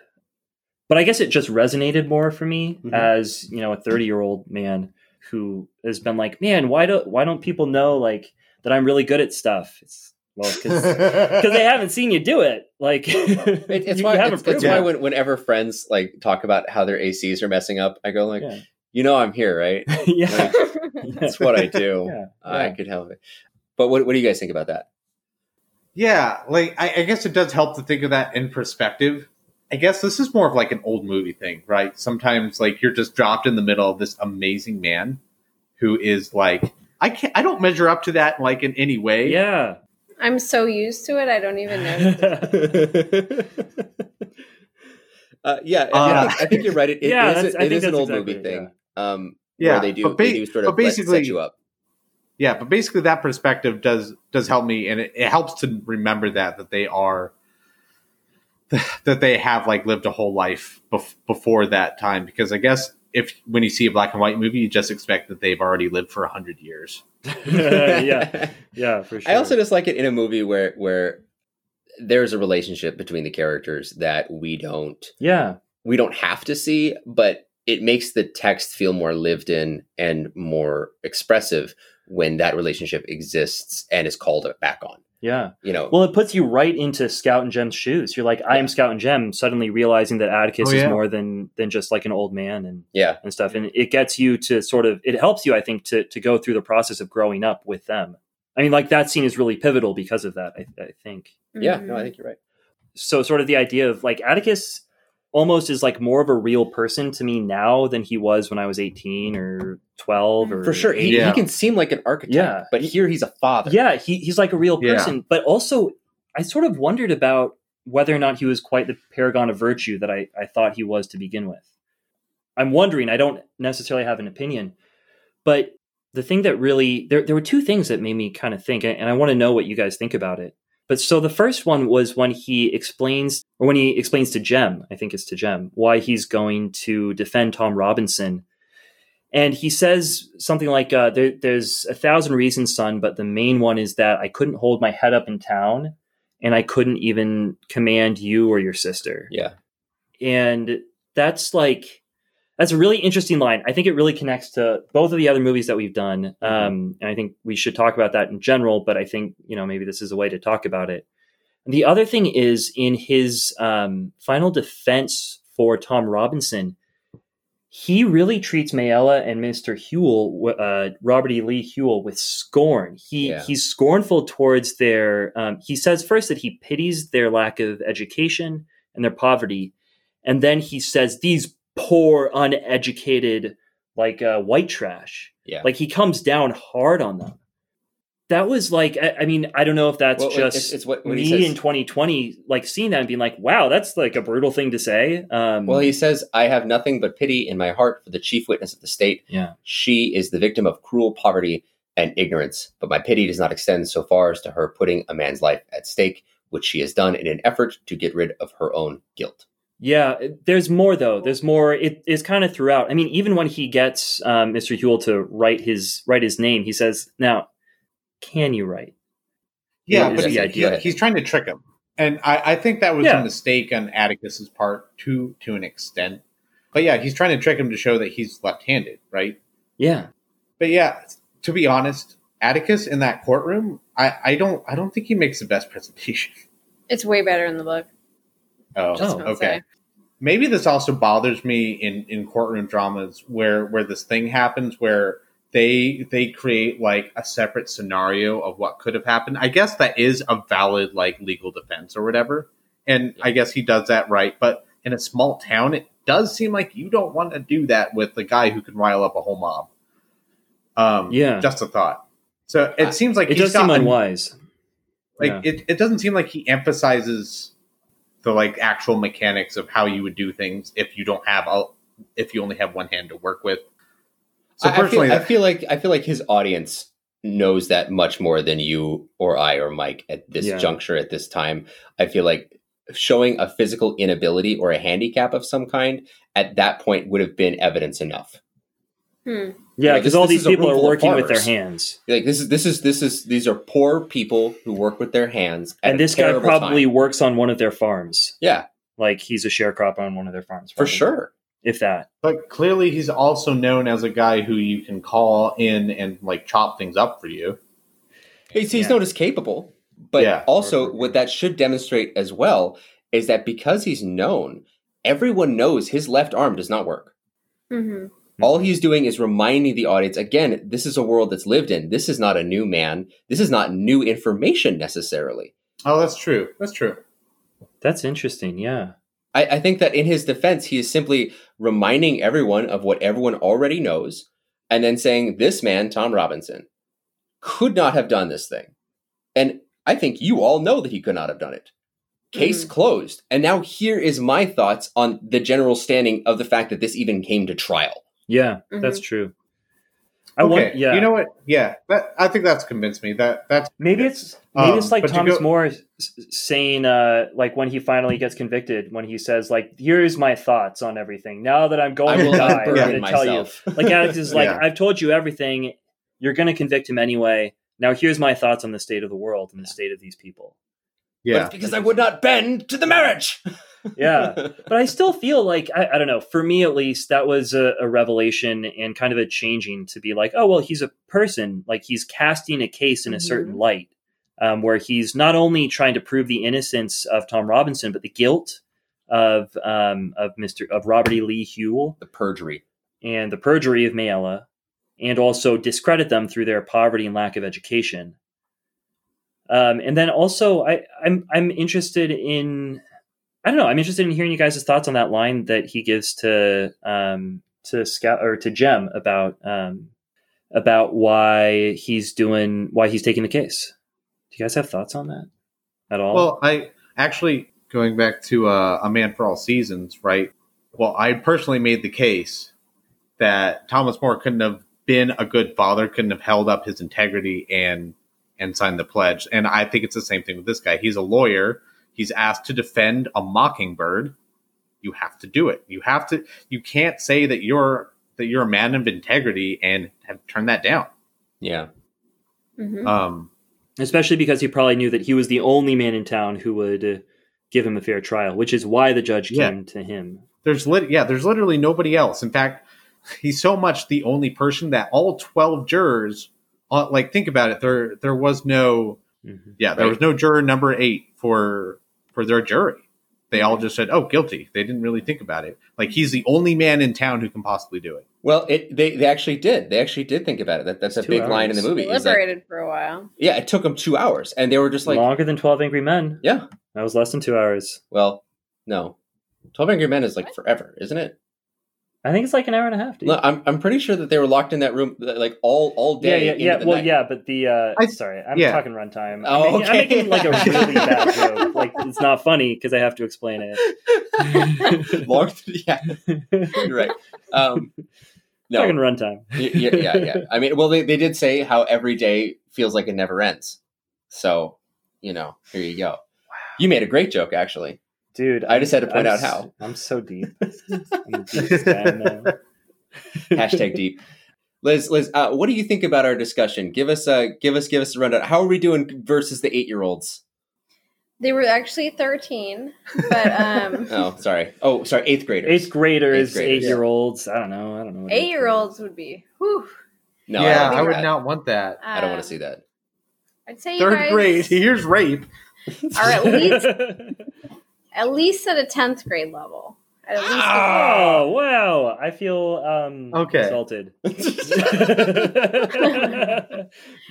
but I guess it just resonated more for me Mhm. as you know a 30 year old man who has been like, man, why don't why don't people know like that I'm really good at stuff? It's well because they haven't seen you do it. Like It, it's you, why, you haven't it's, it's why when, whenever friends like talk about how their ACs are messing up, I go like, yeah. you know, I'm here, right? yeah. That's what I do. Yeah. I Yeah. could help it. But what, what do you guys think about that? Yeah, like I, I guess it does help to think of that in perspective. I guess this is more of like an old movie thing, right? Sometimes like you're just dropped in the middle of this amazing man who is like I can't I don't measure up to that like in any way. Yeah. I'm so used to it, I don't even know. uh, yeah, I, Uh, think, I think you're right. It, it Yeah, is, that's- I it think is an old exactly movie it, thing. Um, Yeah, where they do but ba- they do sort of let- basically- set you up. Yeah, but basically that perspective does does help me and it, it helps to remember that that they are that they have like lived a whole life bef- before that time because I guess if when you see a black and white movie you just expect that they've already lived for 100 years. yeah. Yeah, for sure. I also just like it in a movie where where there's a relationship between the characters that we don't Yeah. we don't have to see, but it makes the text feel more lived in and more expressive when that relationship exists and is called back on. Yeah. You know, Well, it puts you right into Scout and Jem's shoes. You're like, I am Scout and Jem, suddenly realizing that Atticus Oh, is more than than just like an old man and yeah, and stuff. And it gets you to sort of it helps you, I think, to to go through the process of growing up with them. I mean, like that scene is really pivotal because of that. I, I think yeah. No, I mm-hmm. think you're right. so. Sort of the idea of like Atticus almost is like more of a real person to me now than he was when I was 18 or 12 or For sure, he, Yeah. he can seem like an architect, Yeah. but here he's a father. Yeah, he, he's like a real Yeah. person. But also, I sort of wondered about whether or not he was quite the paragon of virtue that I, I thought he was to begin with. I'm wondering, I don't necessarily have an opinion, but the thing that really, there, there were two things that made me kind of think, and I want to know what you guys think about it. But so the first one was when he explains, or when he explains to Jem, I think it's to Jem, why he's going to defend Tom Robinson. And he says something like, uh, there, There's a thousand reasons, son, but the main one is that I couldn't hold my head up in town and I couldn't even command you or your sister. Yeah. and that's like that's a really interesting line. I think it really connects to both of the other movies that we've done, Mm-hmm. um, and I think we should talk about that in general. But I think you know maybe this is a way to talk about it. And the other thing is in his um, final defense for Tom Robinson, he really treats Mayella and Mister Ewell, uh, Robert E. Lee Ewell, with scorn. He Yeah. he's scornful towards their. Um, he says first that he pities their lack of education and their poverty, and then he says these poor, uneducated, like uh, white trash. Yeah. Like he comes down hard on them. That was like, I, I mean, I don't know if that's Well, just it's- it's what- what me in 2020, like seeing that and being like, wow, that's like a brutal thing to say. Um, Well, he says, I have nothing but pity in my heart for the chief witness of the state. yeah, She is the victim of cruel poverty and ignorance, but my pity does not extend so far as to her putting a man's life at stake, which she has done in an effort to get rid of her own guilt. Yeah. There's more though. There's more. It is kind of throughout. I mean, even when he gets um, Mr. Ewell to write his write his name, he says, "Now, can you write?" Yeah, is but the he, idea. he- he's trying to trick him, and I, I think that was Yeah. a mistake on Atticus's part to to an extent. But yeah, he's trying to trick him to show that he's left-handed, right? Yeah, But yeah, to be honest, Atticus in that courtroom, I, I don't I don't think he makes the best presentation. It's way better in the book. Oh, Oh, okay. say. Maybe this also bothers me in in courtroom dramas where where this thing happens where they they create like a separate scenario of what could have happened. I guess that is a valid like legal defense or whatever. And I guess he does that right, but in a small town it does seem like you don't want to do that with the guy who can rile up a whole mob. Um Yeah. just a thought. So it I- seems like it he's does seem got a- unwise. like Yeah. it, it doesn't seem like he emphasizes the like actual mechanics of how you would do things if you don't have a if you only have one hand to work with. So I- I feel- personally, I feel, like I feel like his audience knows that much more than you or I or Mike at this Yeah. juncture at this time. I feel like showing a physical inability or a handicap of some kind at that point would have been evidence enough. Hmm. Yeah, Yeah, because this- all these people are working with their hands, Like this is this is this is these are poor people who work with their hands. and this guy probably time. works on one of their farms. yeah Like he's a sharecropper on one of their farms, for sure. if that. but clearly he's also known as a guy who you can call in and like chop things up for you. He's, he's Yeah. known as capable, but Yeah. also what that should demonstrate as well is that because he's known, everyone knows his left arm does not work. hmm Mm-hmm. All he's doing is reminding the audience again, this is a world that's lived in. This is not a new man. This is not new information necessarily. Oh, that's true. That's true. That's interesting. Yeah. I, I think that in his defense, he is simply reminding everyone of what everyone already knows and then saying, this man, Tom Robinson, could not have done this thing. And I think you all know that he could not have done it. Case mm-hmm. closed. And now here is my thoughts on the general standing of the fact that this even came to trial. Yeah, Mhm. that's true. I okay. want. Yeah. You know what? Yeah. That, I think that's convinced me. That that's Maybe it's maybe Um, it's like Thomas go- More saying, uh, like when he finally gets convicted, when he says, like, "Here's my thoughts on everything. Now that I'm going to die, I'm unburden going to tell you." myself. Like Alex is like, Yeah. "I've told you everything. You're going to convict him anyway. Now here's my thoughts on the state of the world and the state of these people." Yeah. it's because I would not bend to the marriage. Yeah. but I still feel like I, I don't know. For me, at least, that was a, a revelation and kind of a changing to be like, oh well, he's a person. Like he's casting a case in a certain light, um, where he's not only trying to prove the innocence of Tom Robinson, but the guilt of um, of Mister of Robert E. Lee Ewell the perjury. and the perjury of Mayella, and also discredit them through their poverty and lack of education. Um, and then also, I, I'm I'm interested in I don't know. I'm interested in hearing you guys' thoughts on that line that he gives to um, to Scout or to Jem about um, about why he's doing why he's taking the case. Do you guys have thoughts on that at all? Well, I actually going back to uh, a man for all seasons, right? Well, I personally made the case that Thomas More couldn't have been a good father, couldn't have held up his integrity and and signed the pledge. And I think it's the same thing with this guy. He's a lawyer. He's asked to defend a mockingbird. You have to do it. You have to. You can't say that you're that you're a man of integrity and have turned that down. Yeah. hmm Um, especially because he probably knew that he was the only man in town who would uh, give him a fair trial, which is why the judge Yeah. came to him. There's lit, yeah, there's literally nobody else. In fact, he's so much the only person that all 12 jurors, uh, like think about it, there there was no, Mhm. yeah, there Right. was no juror number eight for for their jury. They all mm-hmm. just said, "Oh, guilty." They didn't really think about it. Like he's the only man in town who can possibly do it. Well, it they, they actually did. They actually did think about it. That, that's a Two big line in the hours. movie. is that- Deliberated for a while. yeah, it took them two hours, and they were just like, Longer than Twelve Angry Men. yeah. That was less than two hours. Well, no, Twelve Angry Men is like forever, isn't it? I think it's like an hour and a half. Dude. No, I'm I'm pretty sure that they were locked in that room like all all day. yeah, into yeah. Well, night. yeah, but the uh, I- sorry, I'm yeah. talking runtime. Oh, I'm, making, I'm making like a really bad joke. Like it's not funny because I have to explain it. Long, yeah, you're right. Um, no, Talking runtime. Yeah, yeah, yeah. I mean, well, they, they did say how every day feels like it never ends. So, you know, here you go. Wow. You made a great joke, actually. Dude, I just had to point I'm out s- how. I'm so deep. I'm the deepest guy I know. Hashtag deep. Liz, Liz, uh, what do you think about our discussion? Give us a give us give us a rundown. How are we doing versus the eight year olds? They were actually 13, but um, Oh, sorry. Oh, sorry, eighth graders. Eighth graders, Eighth graders. eight year olds. I don't know. I don't know. what eight year olds would be, whew. No, yeah, I, I would think not want that. Um, I don't want to see that. I'd say you Third guys grade, here's rape. are at least at least at a 10th grade level. At least oh wow! I feel um Okay. insulted.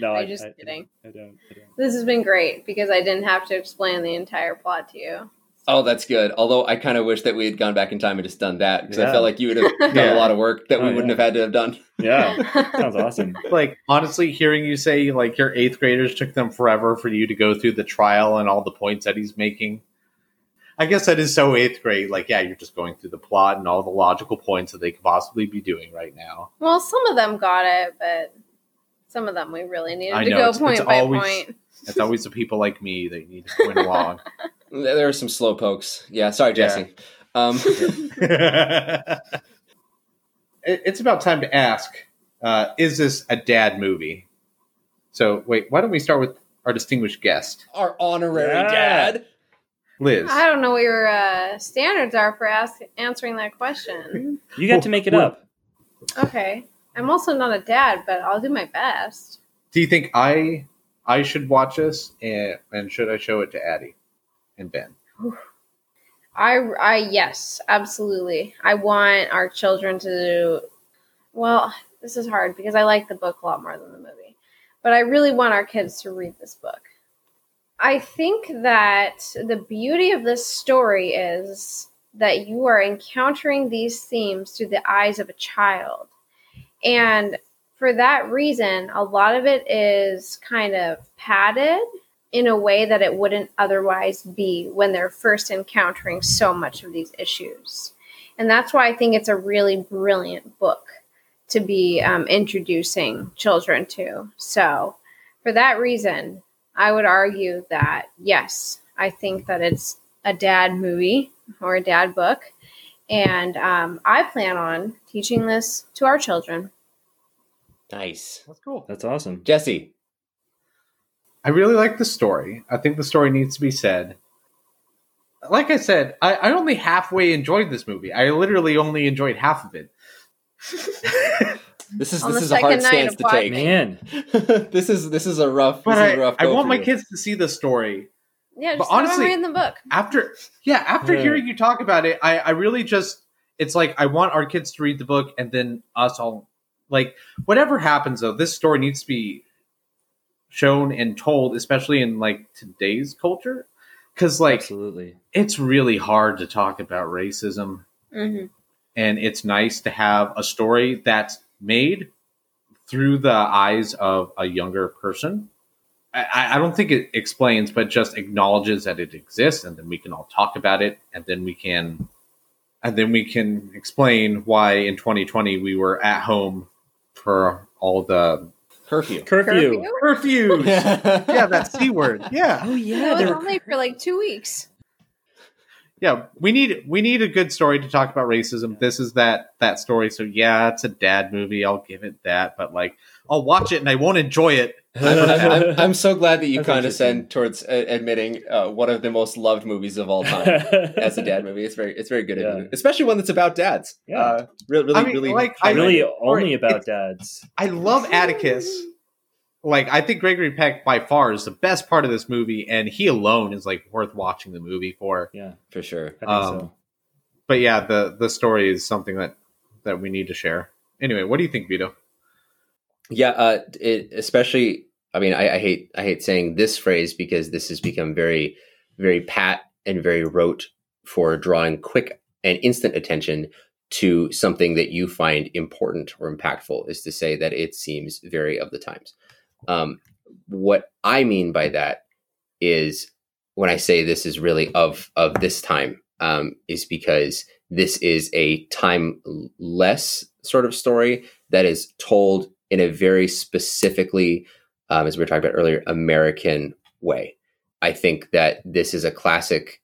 no, I I'm just I- kidding. I don't. I don't. this has been great because I didn't have to explain the entire plot to you. Oh, that's good. Although I kind of wish that we had gone back in time and just done that because I felt like you would have done Yeah. a lot of work that we Oh, wouldn't yeah. have had to have done. Yeah, sounds awesome. Like honestly, hearing you say like your eighth graders took them forever for you to go through the trial and all the points that he's making. I guess that is so eighth grade. Like, yeah, you're just going through the plot and all the logical points that they could possibly be doing right now. well, some of them got it, but some of them we really needed I to go it's- point it's by always- point. It's always the people like me that need to point along. There there are some slow pokes. Yeah, sorry, Yeah. Jesse. Um, It- it's about time to ask: uh, Is this a dad movie? So, wait, why don't we start with our distinguished guest, our honorary Yeah. dad. Liz? I don't know what your uh, standards are for ask- answering that question. You got to make it Well- up. Okay. I'm also not a dad, but I'll do my best. Do you think I I should watch this, and, and should I show it to Addie and Ben? I, I, yes, absolutely. I want our children to, do, well, this is hard because I like the book a lot more than the movie, but I really want our kids to read this book. I think that the beauty of this story is that you are encountering these themes through the eyes of a child. And for that reason, a lot of it is kind of padded in a way that it wouldn't otherwise be when they're first encountering so much of these issues. And that's why I think it's a really brilliant book to be um, introducing children to. So, for that reason, I would argue that yes, I think that it's a dad movie or a dad book. And um, I plan on teaching this to our children. Nice, That's cool. That's awesome. Jesse. I really like the story. I think the story needs to be said. Like I said, I, I only halfway enjoyed this movie. I literally only enjoyed half of it. This is On this is a hard stance to take. Man, this is this is a rough. But this I, is a rough I want my kids to see the story. Yeah, But just honestly, honestly- reading the book. after yeah after Yeah. hearing you talk about it i i really just it's like i want our kids to read the book and then us all like whatever happens though this story needs to be shown and told especially in like today's culture because like absolutely. it's really hard to talk about racism hmm and it's nice to have a story that's made through the eyes of a younger person. I, I don't think it explains, but just acknowledges that it exists, and then we can all talk about it, and then we can, and then we can explain why in 2020 we were at home for all the curfew. Curfew. curfews. yeah, that c word. Yeah, Oh Yeah, yeah, it was there only for like two weeks. Yeah, we need we need a good story to talk about racism. This is that that story. So yeah, it's a dad movie. I'll give it that. But like, I'll watch it and I won't enjoy it. I'm, I'm so glad that you That's condescend towards uh, admitting uh, one of the most loved movies of all time as a dad movie. It's very, it's very good, Yeah. especially one that's about dads. Yeah. uh, really, really, I mean, really, like, I- really only about it's- dads. I love Atticus. Like, I think Gregory Peck by far is the best part of this movie, and he alone is like worth watching the movie for. Yeah, for sure. I think Um, so. But yeah, the the story is something that that we need to share. Anyway, what do you think, Vito? Yeah, uh, it, especially. I mean, I, I hate I hate saying this phrase because this has become very, very pat and very rote for drawing quick and instant attention to something that you find important or impactful. Is to say that it seems very of the times. Um, what I mean by that is when I say this is really of of this time um, is because this is a timeless sort of story that is told in a very specifically, um, as we were talking about earlier, American way. I think that this is a classic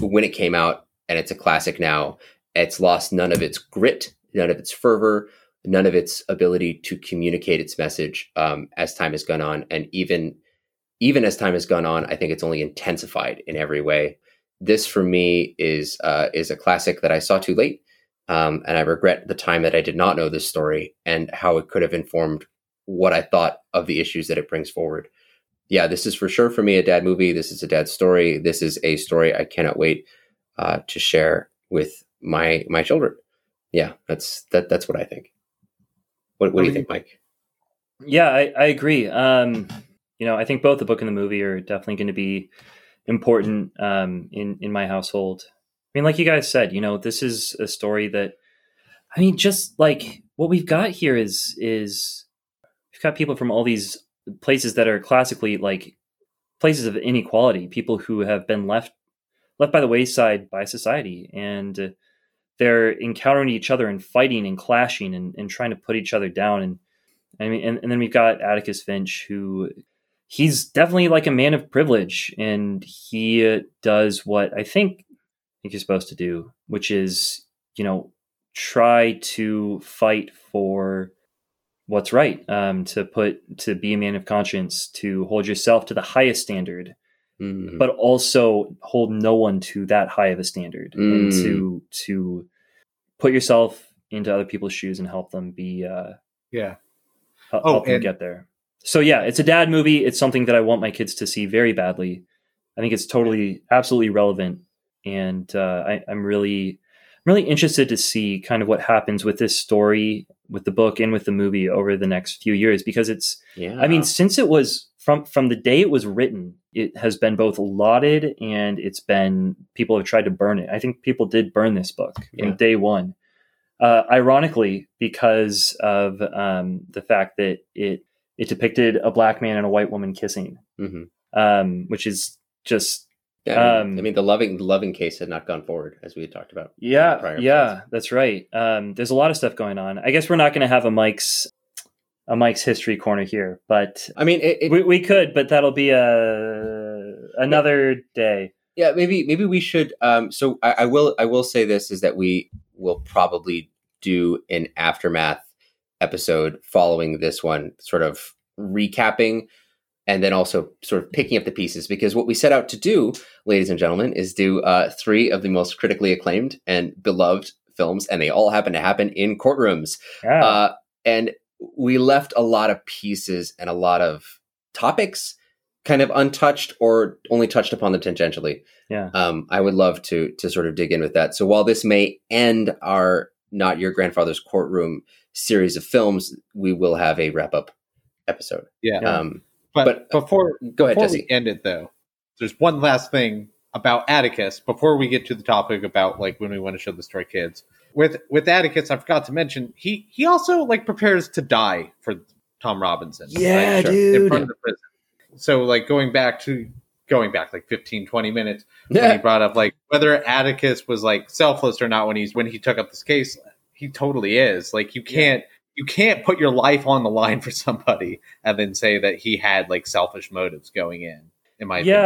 when it came out, and it's a classic now. It's lost none of its grit, none of its fervor, none of its ability to communicate its message um, as time has gone on, and even even as time has gone on, I think it's only intensified in every way. This for me is uh, is a classic that I saw too late, um, and I regret the time that I did not know this story and how it could have informed what I thought of the issues that it brings forward. Yeah, this is for sure for me a dad movie. This is a dad story. This is a story I cannot wait uh, to share with my my children. Yeah, that's that. That's what I think. What, what do you think, Mike? Yeah, I, I agree. Um, you know, I think both the book and the movie are definitely going to be important um, in in my household. I mean, like you guys said, you know, this is a story that, I mean, just like what we've got here is is we've got people from all these places that are classically like places of inequality, people who have been left left by the wayside by society, and uh, they're encountering each other and fighting and clashing and, and trying to put each other down and I mean, and, and then we've got Atticus Finch, who he's definitely like a man of privilege, and he does what I think you're supposed to do, which is, you know, try to fight for what's right, um, to put to be a man of conscience, to hold yourself to the highest standard, Mhm. but also hold no one to that high of a standard, and Mm. to to put yourself into other people's shoes and help them be. Uh, Yeah. help, Oh, them and- get there. So yeah, it's a dad movie. It's something that I want my kids to see very badly. I think it's totally, absolutely relevant, and uh, I, I'm really, I'm really interested to see kind of what happens with this story, with the book, and with the movie over the next few years. Because it's, yeah, I mean, since it was from from the day it was written, it has been both lauded and it's been people have tried to burn it. I think people did burn this book Yeah. from day one. Uh, ironically, because of um, the fact that it it depicted a black man and a white woman kissing, Mhm. um, which is just Yeah, I mean, um, I mean, the loving the loving case had not gone forward as we had talked about. yeah, prior yeah, episodes. that's right. Um, there's a lot of stuff going on. I guess we're not going to have a Mike's a Mike's history corner here, but I mean, it, it, we, we could, but that'll be a another day. yeah, maybe maybe we should. Um, so I, I will I will say this is that we will probably do an aftermath episode following this one, sort of recapping and then also sort of picking up the pieces because what we set out to do, ladies and gentlemen, is do uh, three of the most critically acclaimed and beloved films, and they all happen to happen in courtrooms. Yeah. Uh, and we left a lot of pieces and a lot of topics kind of untouched or only touched upon them tangentially. Yeah. Um, I would love to to sort of dig in with that. So while this may end our not your grandfather's courtroom series of films, we will have a wrap up episode. Yeah. Yeah. Um, But, but- before go ahead, before Jesse. we end it though, there's one last thing about Atticus before we get to the topic about like when we want to show this to our kids. With with Atticus, I forgot to mention he he also like prepares to die for Tom Robinson. Yeah, Like, dude. In front of the prison. So like going back to going back like 15 20 minutes when he brought up like whether Atticus was like selfless or not when he's when he took up this case, he totally is. Like you can't you can't put your life on the line for somebody and then say that he had like selfish motives going in. In my opinion.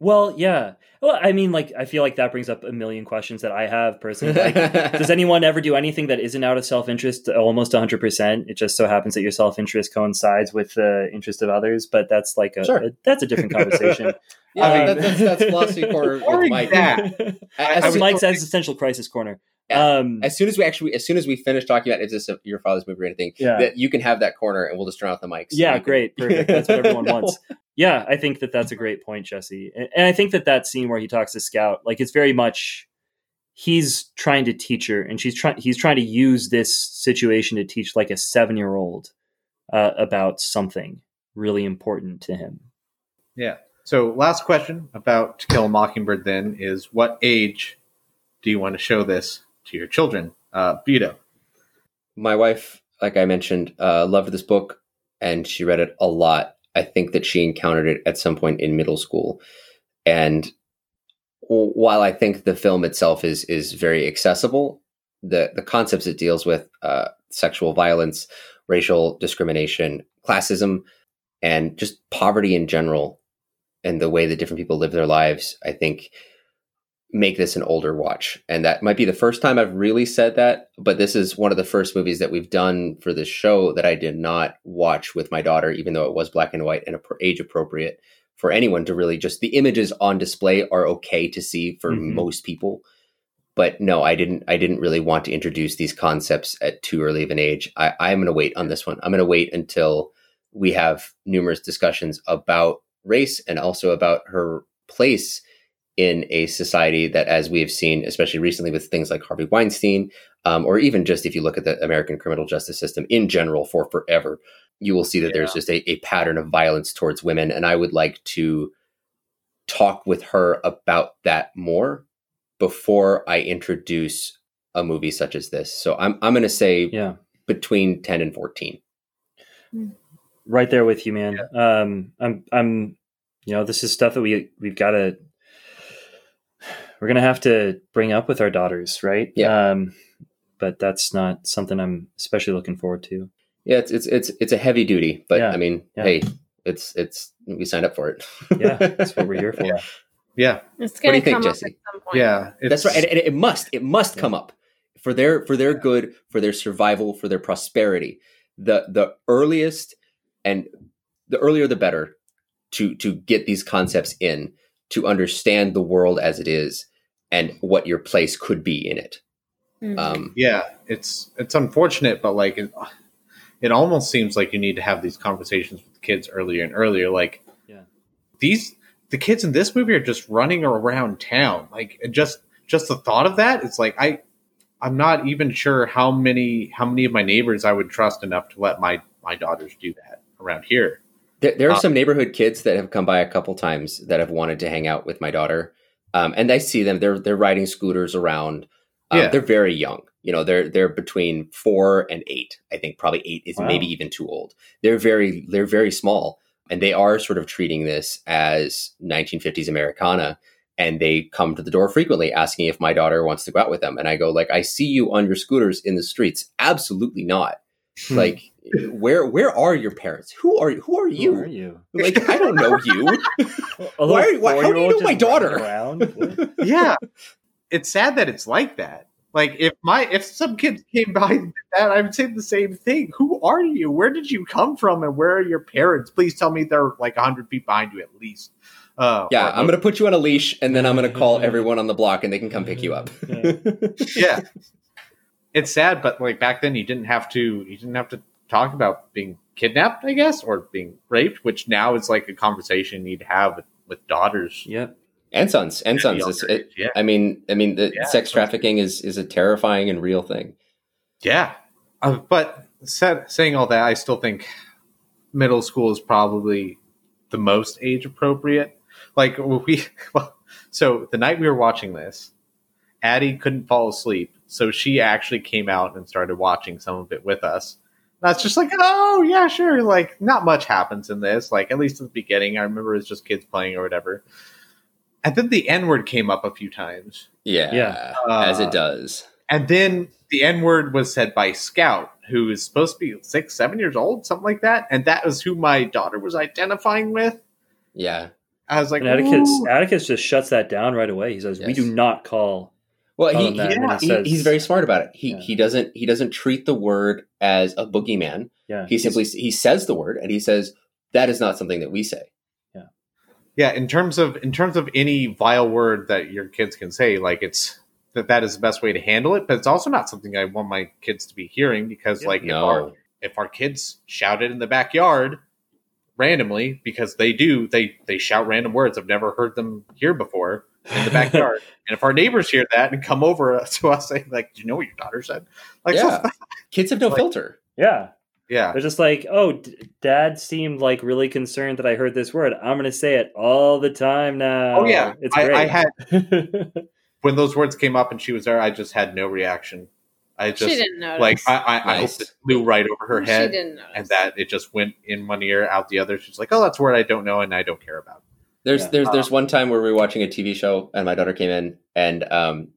Yeah. Well, yeah. Well, I mean, like, I feel like that brings up a million questions that I have personally. Like, does anyone ever do anything that isn't out of self interest almost 100%? It just so happens that your self interest coincides with the interest of others, but that's like a, Sure. a- that's a different conversation. yeah, Um, that, that's, that's philosophy corner with Mike. exact- As, That's was- Mike's existential crisis corner. Yeah. Um, as soon as we actually, as soon as we finish talking about is this a, your father's movie or anything, Yeah. that you can have that corner and we'll just turn off the mics. yeah, You can- great, perfect. That's what everyone No. wants. Yeah, I think that that's a great point, Jesse. And, and I think that that scene where he talks to Scout, like, it's very much he's trying to teach her, and she's trying. He's trying to use this situation to teach like a seven year old uh, about something really important to him. Yeah. So, last question about To Kill a Mockingbird then is what age do you want to show this to your children? Uh, Vito. my wife, like I mentioned, uh, loved this book and she read it a lot. I think that she encountered it at some point in middle school. And while I think the film itself is is very accessible, the the concepts it deals with, uh, sexual violence, racial discrimination, classism, and just poverty in general, and the way that different people live their lives, I think make this an older watch. And that might be the first time I've really said that, but this is one of the first movies that we've done for this show that I did not watch with my daughter, even though it was black and white and age appropriate for anyone to really just the images on display are okay to see for Mhm. most people. But no, I didn't. I didn't really want to introduce these concepts at too early of an age. I, I'm going to wait on this one. I'm going to wait until we have numerous discussions about race and also about her place in a society that, as we have seen, especially recently with things like Harvey Weinstein, um, or even just if you look at the American criminal justice system in general for forever, you will see that there's just a, a pattern of violence towards women. And I would like to talk with her about that more before I introduce a movie such as this. So I'm I'm going to say Yeah, between 10 and 14. right there with you, man. Um, I'm, I'm, you know, this is stuff that we we've got to. We're gonna have to bring up with our daughters, right? Yeah. Um, but that's not something I'm especially looking forward to. Yeah, it's it's it's it's a heavy duty, but Yeah, I mean, yeah. hey, it's it's we signed up for it. Yeah, that's what we're here for. Yeah. Yeah. It's What do going you to think, come up Jesse? at some point. Yeah. That's right, and, and it must it must come up for their for their good, for their survival, for their prosperity. The the earliest and the earlier the better to to get these concepts in to understand the world as it is and what your place could be in it. Mhm. Um, Yeah, it's it's unfortunate, but like it, it almost seems like you need to have these conversations with the kids earlier and earlier. Like, Yeah. these the kids in this movie are just running around town. Like, just just the thought of that, it's like I I'm not even sure how many how many of my neighbors I would trust enough to let my my daughters do that around here. There, there are Uh, some neighborhood kids that have come by a couple times that have wanted to hang out with my daughter, um, and I see them. They're they're riding scooters around. Um, Yeah. They're very young. You know, they're they're between four and eight. I think probably eight is Wow. maybe even too old. They're very they're very small, and they are sort of treating this as 1950s Americana. And they come to the door frequently, asking if my daughter wants to go out with them. And I go like, I see you on your scooters in the streets. Absolutely not. Hmm. Like, where where are your parents? Who are who are you? Who are you? Like I don't know you. Why are- why- how do you know my daughter? yeah, it's sad that it's like that. Like if my if some kids came by and that, I would say the same thing. Who are you? Where did you come from? And where are your parents? Please tell me they're like hundred feet behind you at least. Uh, Yeah, I'm gonna put you on a leash, and then I'm gonna call everyone on the block, and they can come pick you up. yeah. It's sad, but like back then, you didn't have to. You didn't have to talk about being kidnapped, I guess, or being raped, which now is like a conversation you need to have with, with daughters. Yep. and sons, and at sons. younger It's, it, yeah, I mean, I mean, the Yeah, sex trafficking is is a terrifying and real thing. yeah. Uh, but said, saying all that, I still think middle school is probably the most age appropriate. Like we, well, so the night we were watching this, Addie couldn't fall asleep, so she actually came out and started watching some of it with us. That's just like, oh yeah, sure. Like, not much happens in this. Like, at least in the beginning, I remember it's just kids playing or whatever. And then the N word came up a few times, Yeah, Yeah. as Uh, it does. and then the N word was said by Scout, who is supposed to be six, seven years old, something like that. And that was who my daughter was identifying with. Yeah, I was like, and Atticus, "Ooh." Atticus just shuts that down right away. He says, "We do not call." Well, he, and he- and he- he says- he's very smart about it. He Yeah. he doesn't he doesn't treat the word as a boogeyman. Yeah, He simply he says the word and he says that is not something that we say. yeah. yeah. In terms of in terms of any vile word that your kids can say, like it's that that is the best way to handle it. But it's also not something I want my kids to be hearing because, like, if our if our kids shout it in the backyard randomly because they do they they shout random words i've never heard them hear before in the backyard and if our neighbors hear that and come over to us saying like do you know what your daughter said like Yeah. kids have no Like- filter. yeah. yeah They're just like, "Oh, d- Dad seemed like really concerned that I heard this word. I'm going to say it all the time now." oh yeah it's I, great. I had when those words came up and she was there i just had no reaction i she just didn't notice. like i i, I Nice. hope it flew right over her she head didn't notice. and that it just went in one ear out the other she's like oh that's a word i don't know and i don't care about There's Yeah. there's Uh, there's one time where we were watching a TV show and my daughter came in and um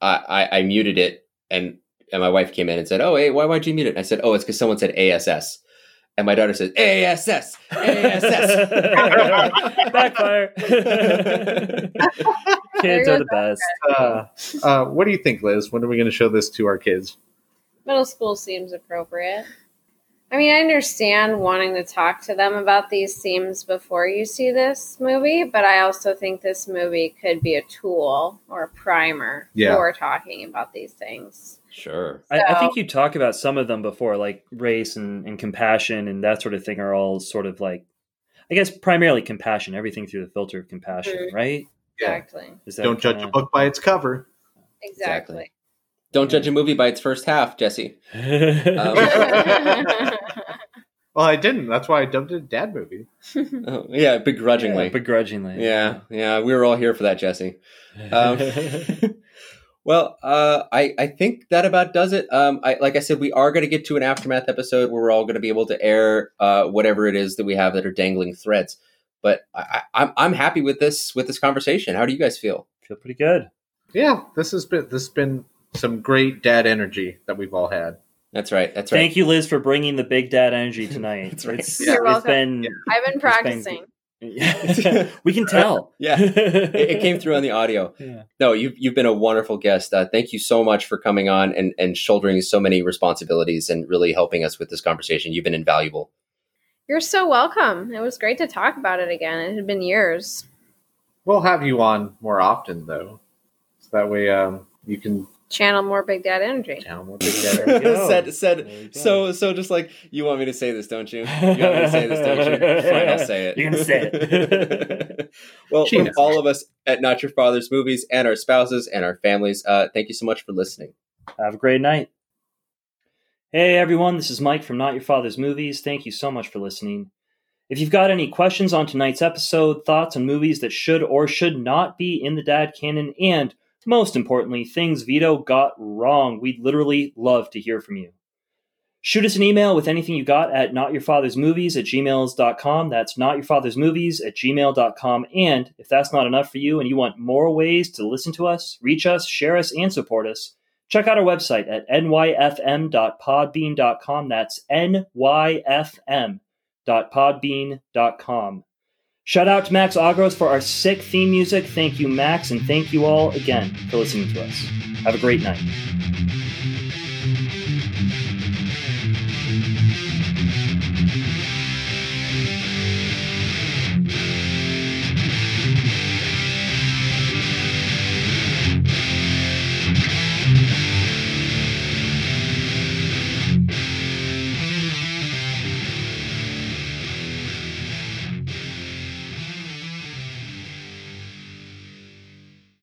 I I, I muted it and and my wife came in and said, "Oh, hey, why why'd you mute it?" I said, "Oh, it's because someone said ASS." And my daughter says, ASS, ASS. Backfire. Kids are the best. uh, uh, what do you think liz when are we going to show this to our kids Middle school seems appropriate. I mean, I understand wanting to talk to them about these themes before you see this movie, but I also think this movie could be a tool or a primer Yeah. for talking about these things. Sure. I, I think you talk about some of them before, like race and, and compassion and that sort of thing are all sort of like, I guess primarily compassion, everything through the filter of compassion, Mhm. right? Yeah. Exactly. Is don't judge a kinda- book by its cover Exactly. Don't judge a movie by its first half, Jesse. Um, Well, I didn't. That's why I dubbed it a dad movie. Oh, yeah, begrudgingly. Yeah, begrudgingly. Yeah, yeah, we were all here for that, Jesse. Um, well, uh, I I think that about does it. Um, I like I said, we are going to get to an aftermath episode where we're all going to be able to air uh, whatever it is that we have that are dangling threads. But I, I, I'm I'm happy with this with this conversation. How do you guys feel? Feel pretty good. Yeah, this has been this has been some great dad energy that we've all had. That's right. That's right. Thank you, Liz, for bringing the big dad energy tonight. That's right. It's, You're it's welcome. been. I've been been- practicing. we can tell. Yeah. It, it came through on the audio. Yeah. No, you've you've been a wonderful guest. Uh, thank you so much for coming on and and shouldering so many responsibilities and really helping us with this conversation. You've been invaluable. You're so welcome. It was great to talk about it again. It had been years. We'll have you on more often though, so that way um, you can Channel more Big Dad energy. channel more big dad. There you go. said said so so just like you want me to say this, don't you? You want me to say this, don't you? Fine, I'll say it. You're gonna say it. well, She from knows. all of us at Not Your Father's Movies and our spouses and our families, uh, thank you so much for listening. Have a great night. Hey everyone, this is Mike from Not Your Father's Movies. Thank you so much for listening. If you've got any questions on tonight's episode, thoughts on movies that should or should not be in the dad canon, and most importantly, things Vito got wrong, we'd literally love to hear from you. Shoot us an email with anything you got at notyourfathersmovies at gmails.com. That's notyourfathersmovies at gmail.com. And if that's not enough for you and you want more ways to listen to us, reach us, share us, and support us, check out our website at nyfm.podbean.com. That's nyfm.podbean.com. Shout out to Max Agros for our sick theme music. Thank you, Max, and thank you all again for listening to us. Have a great night.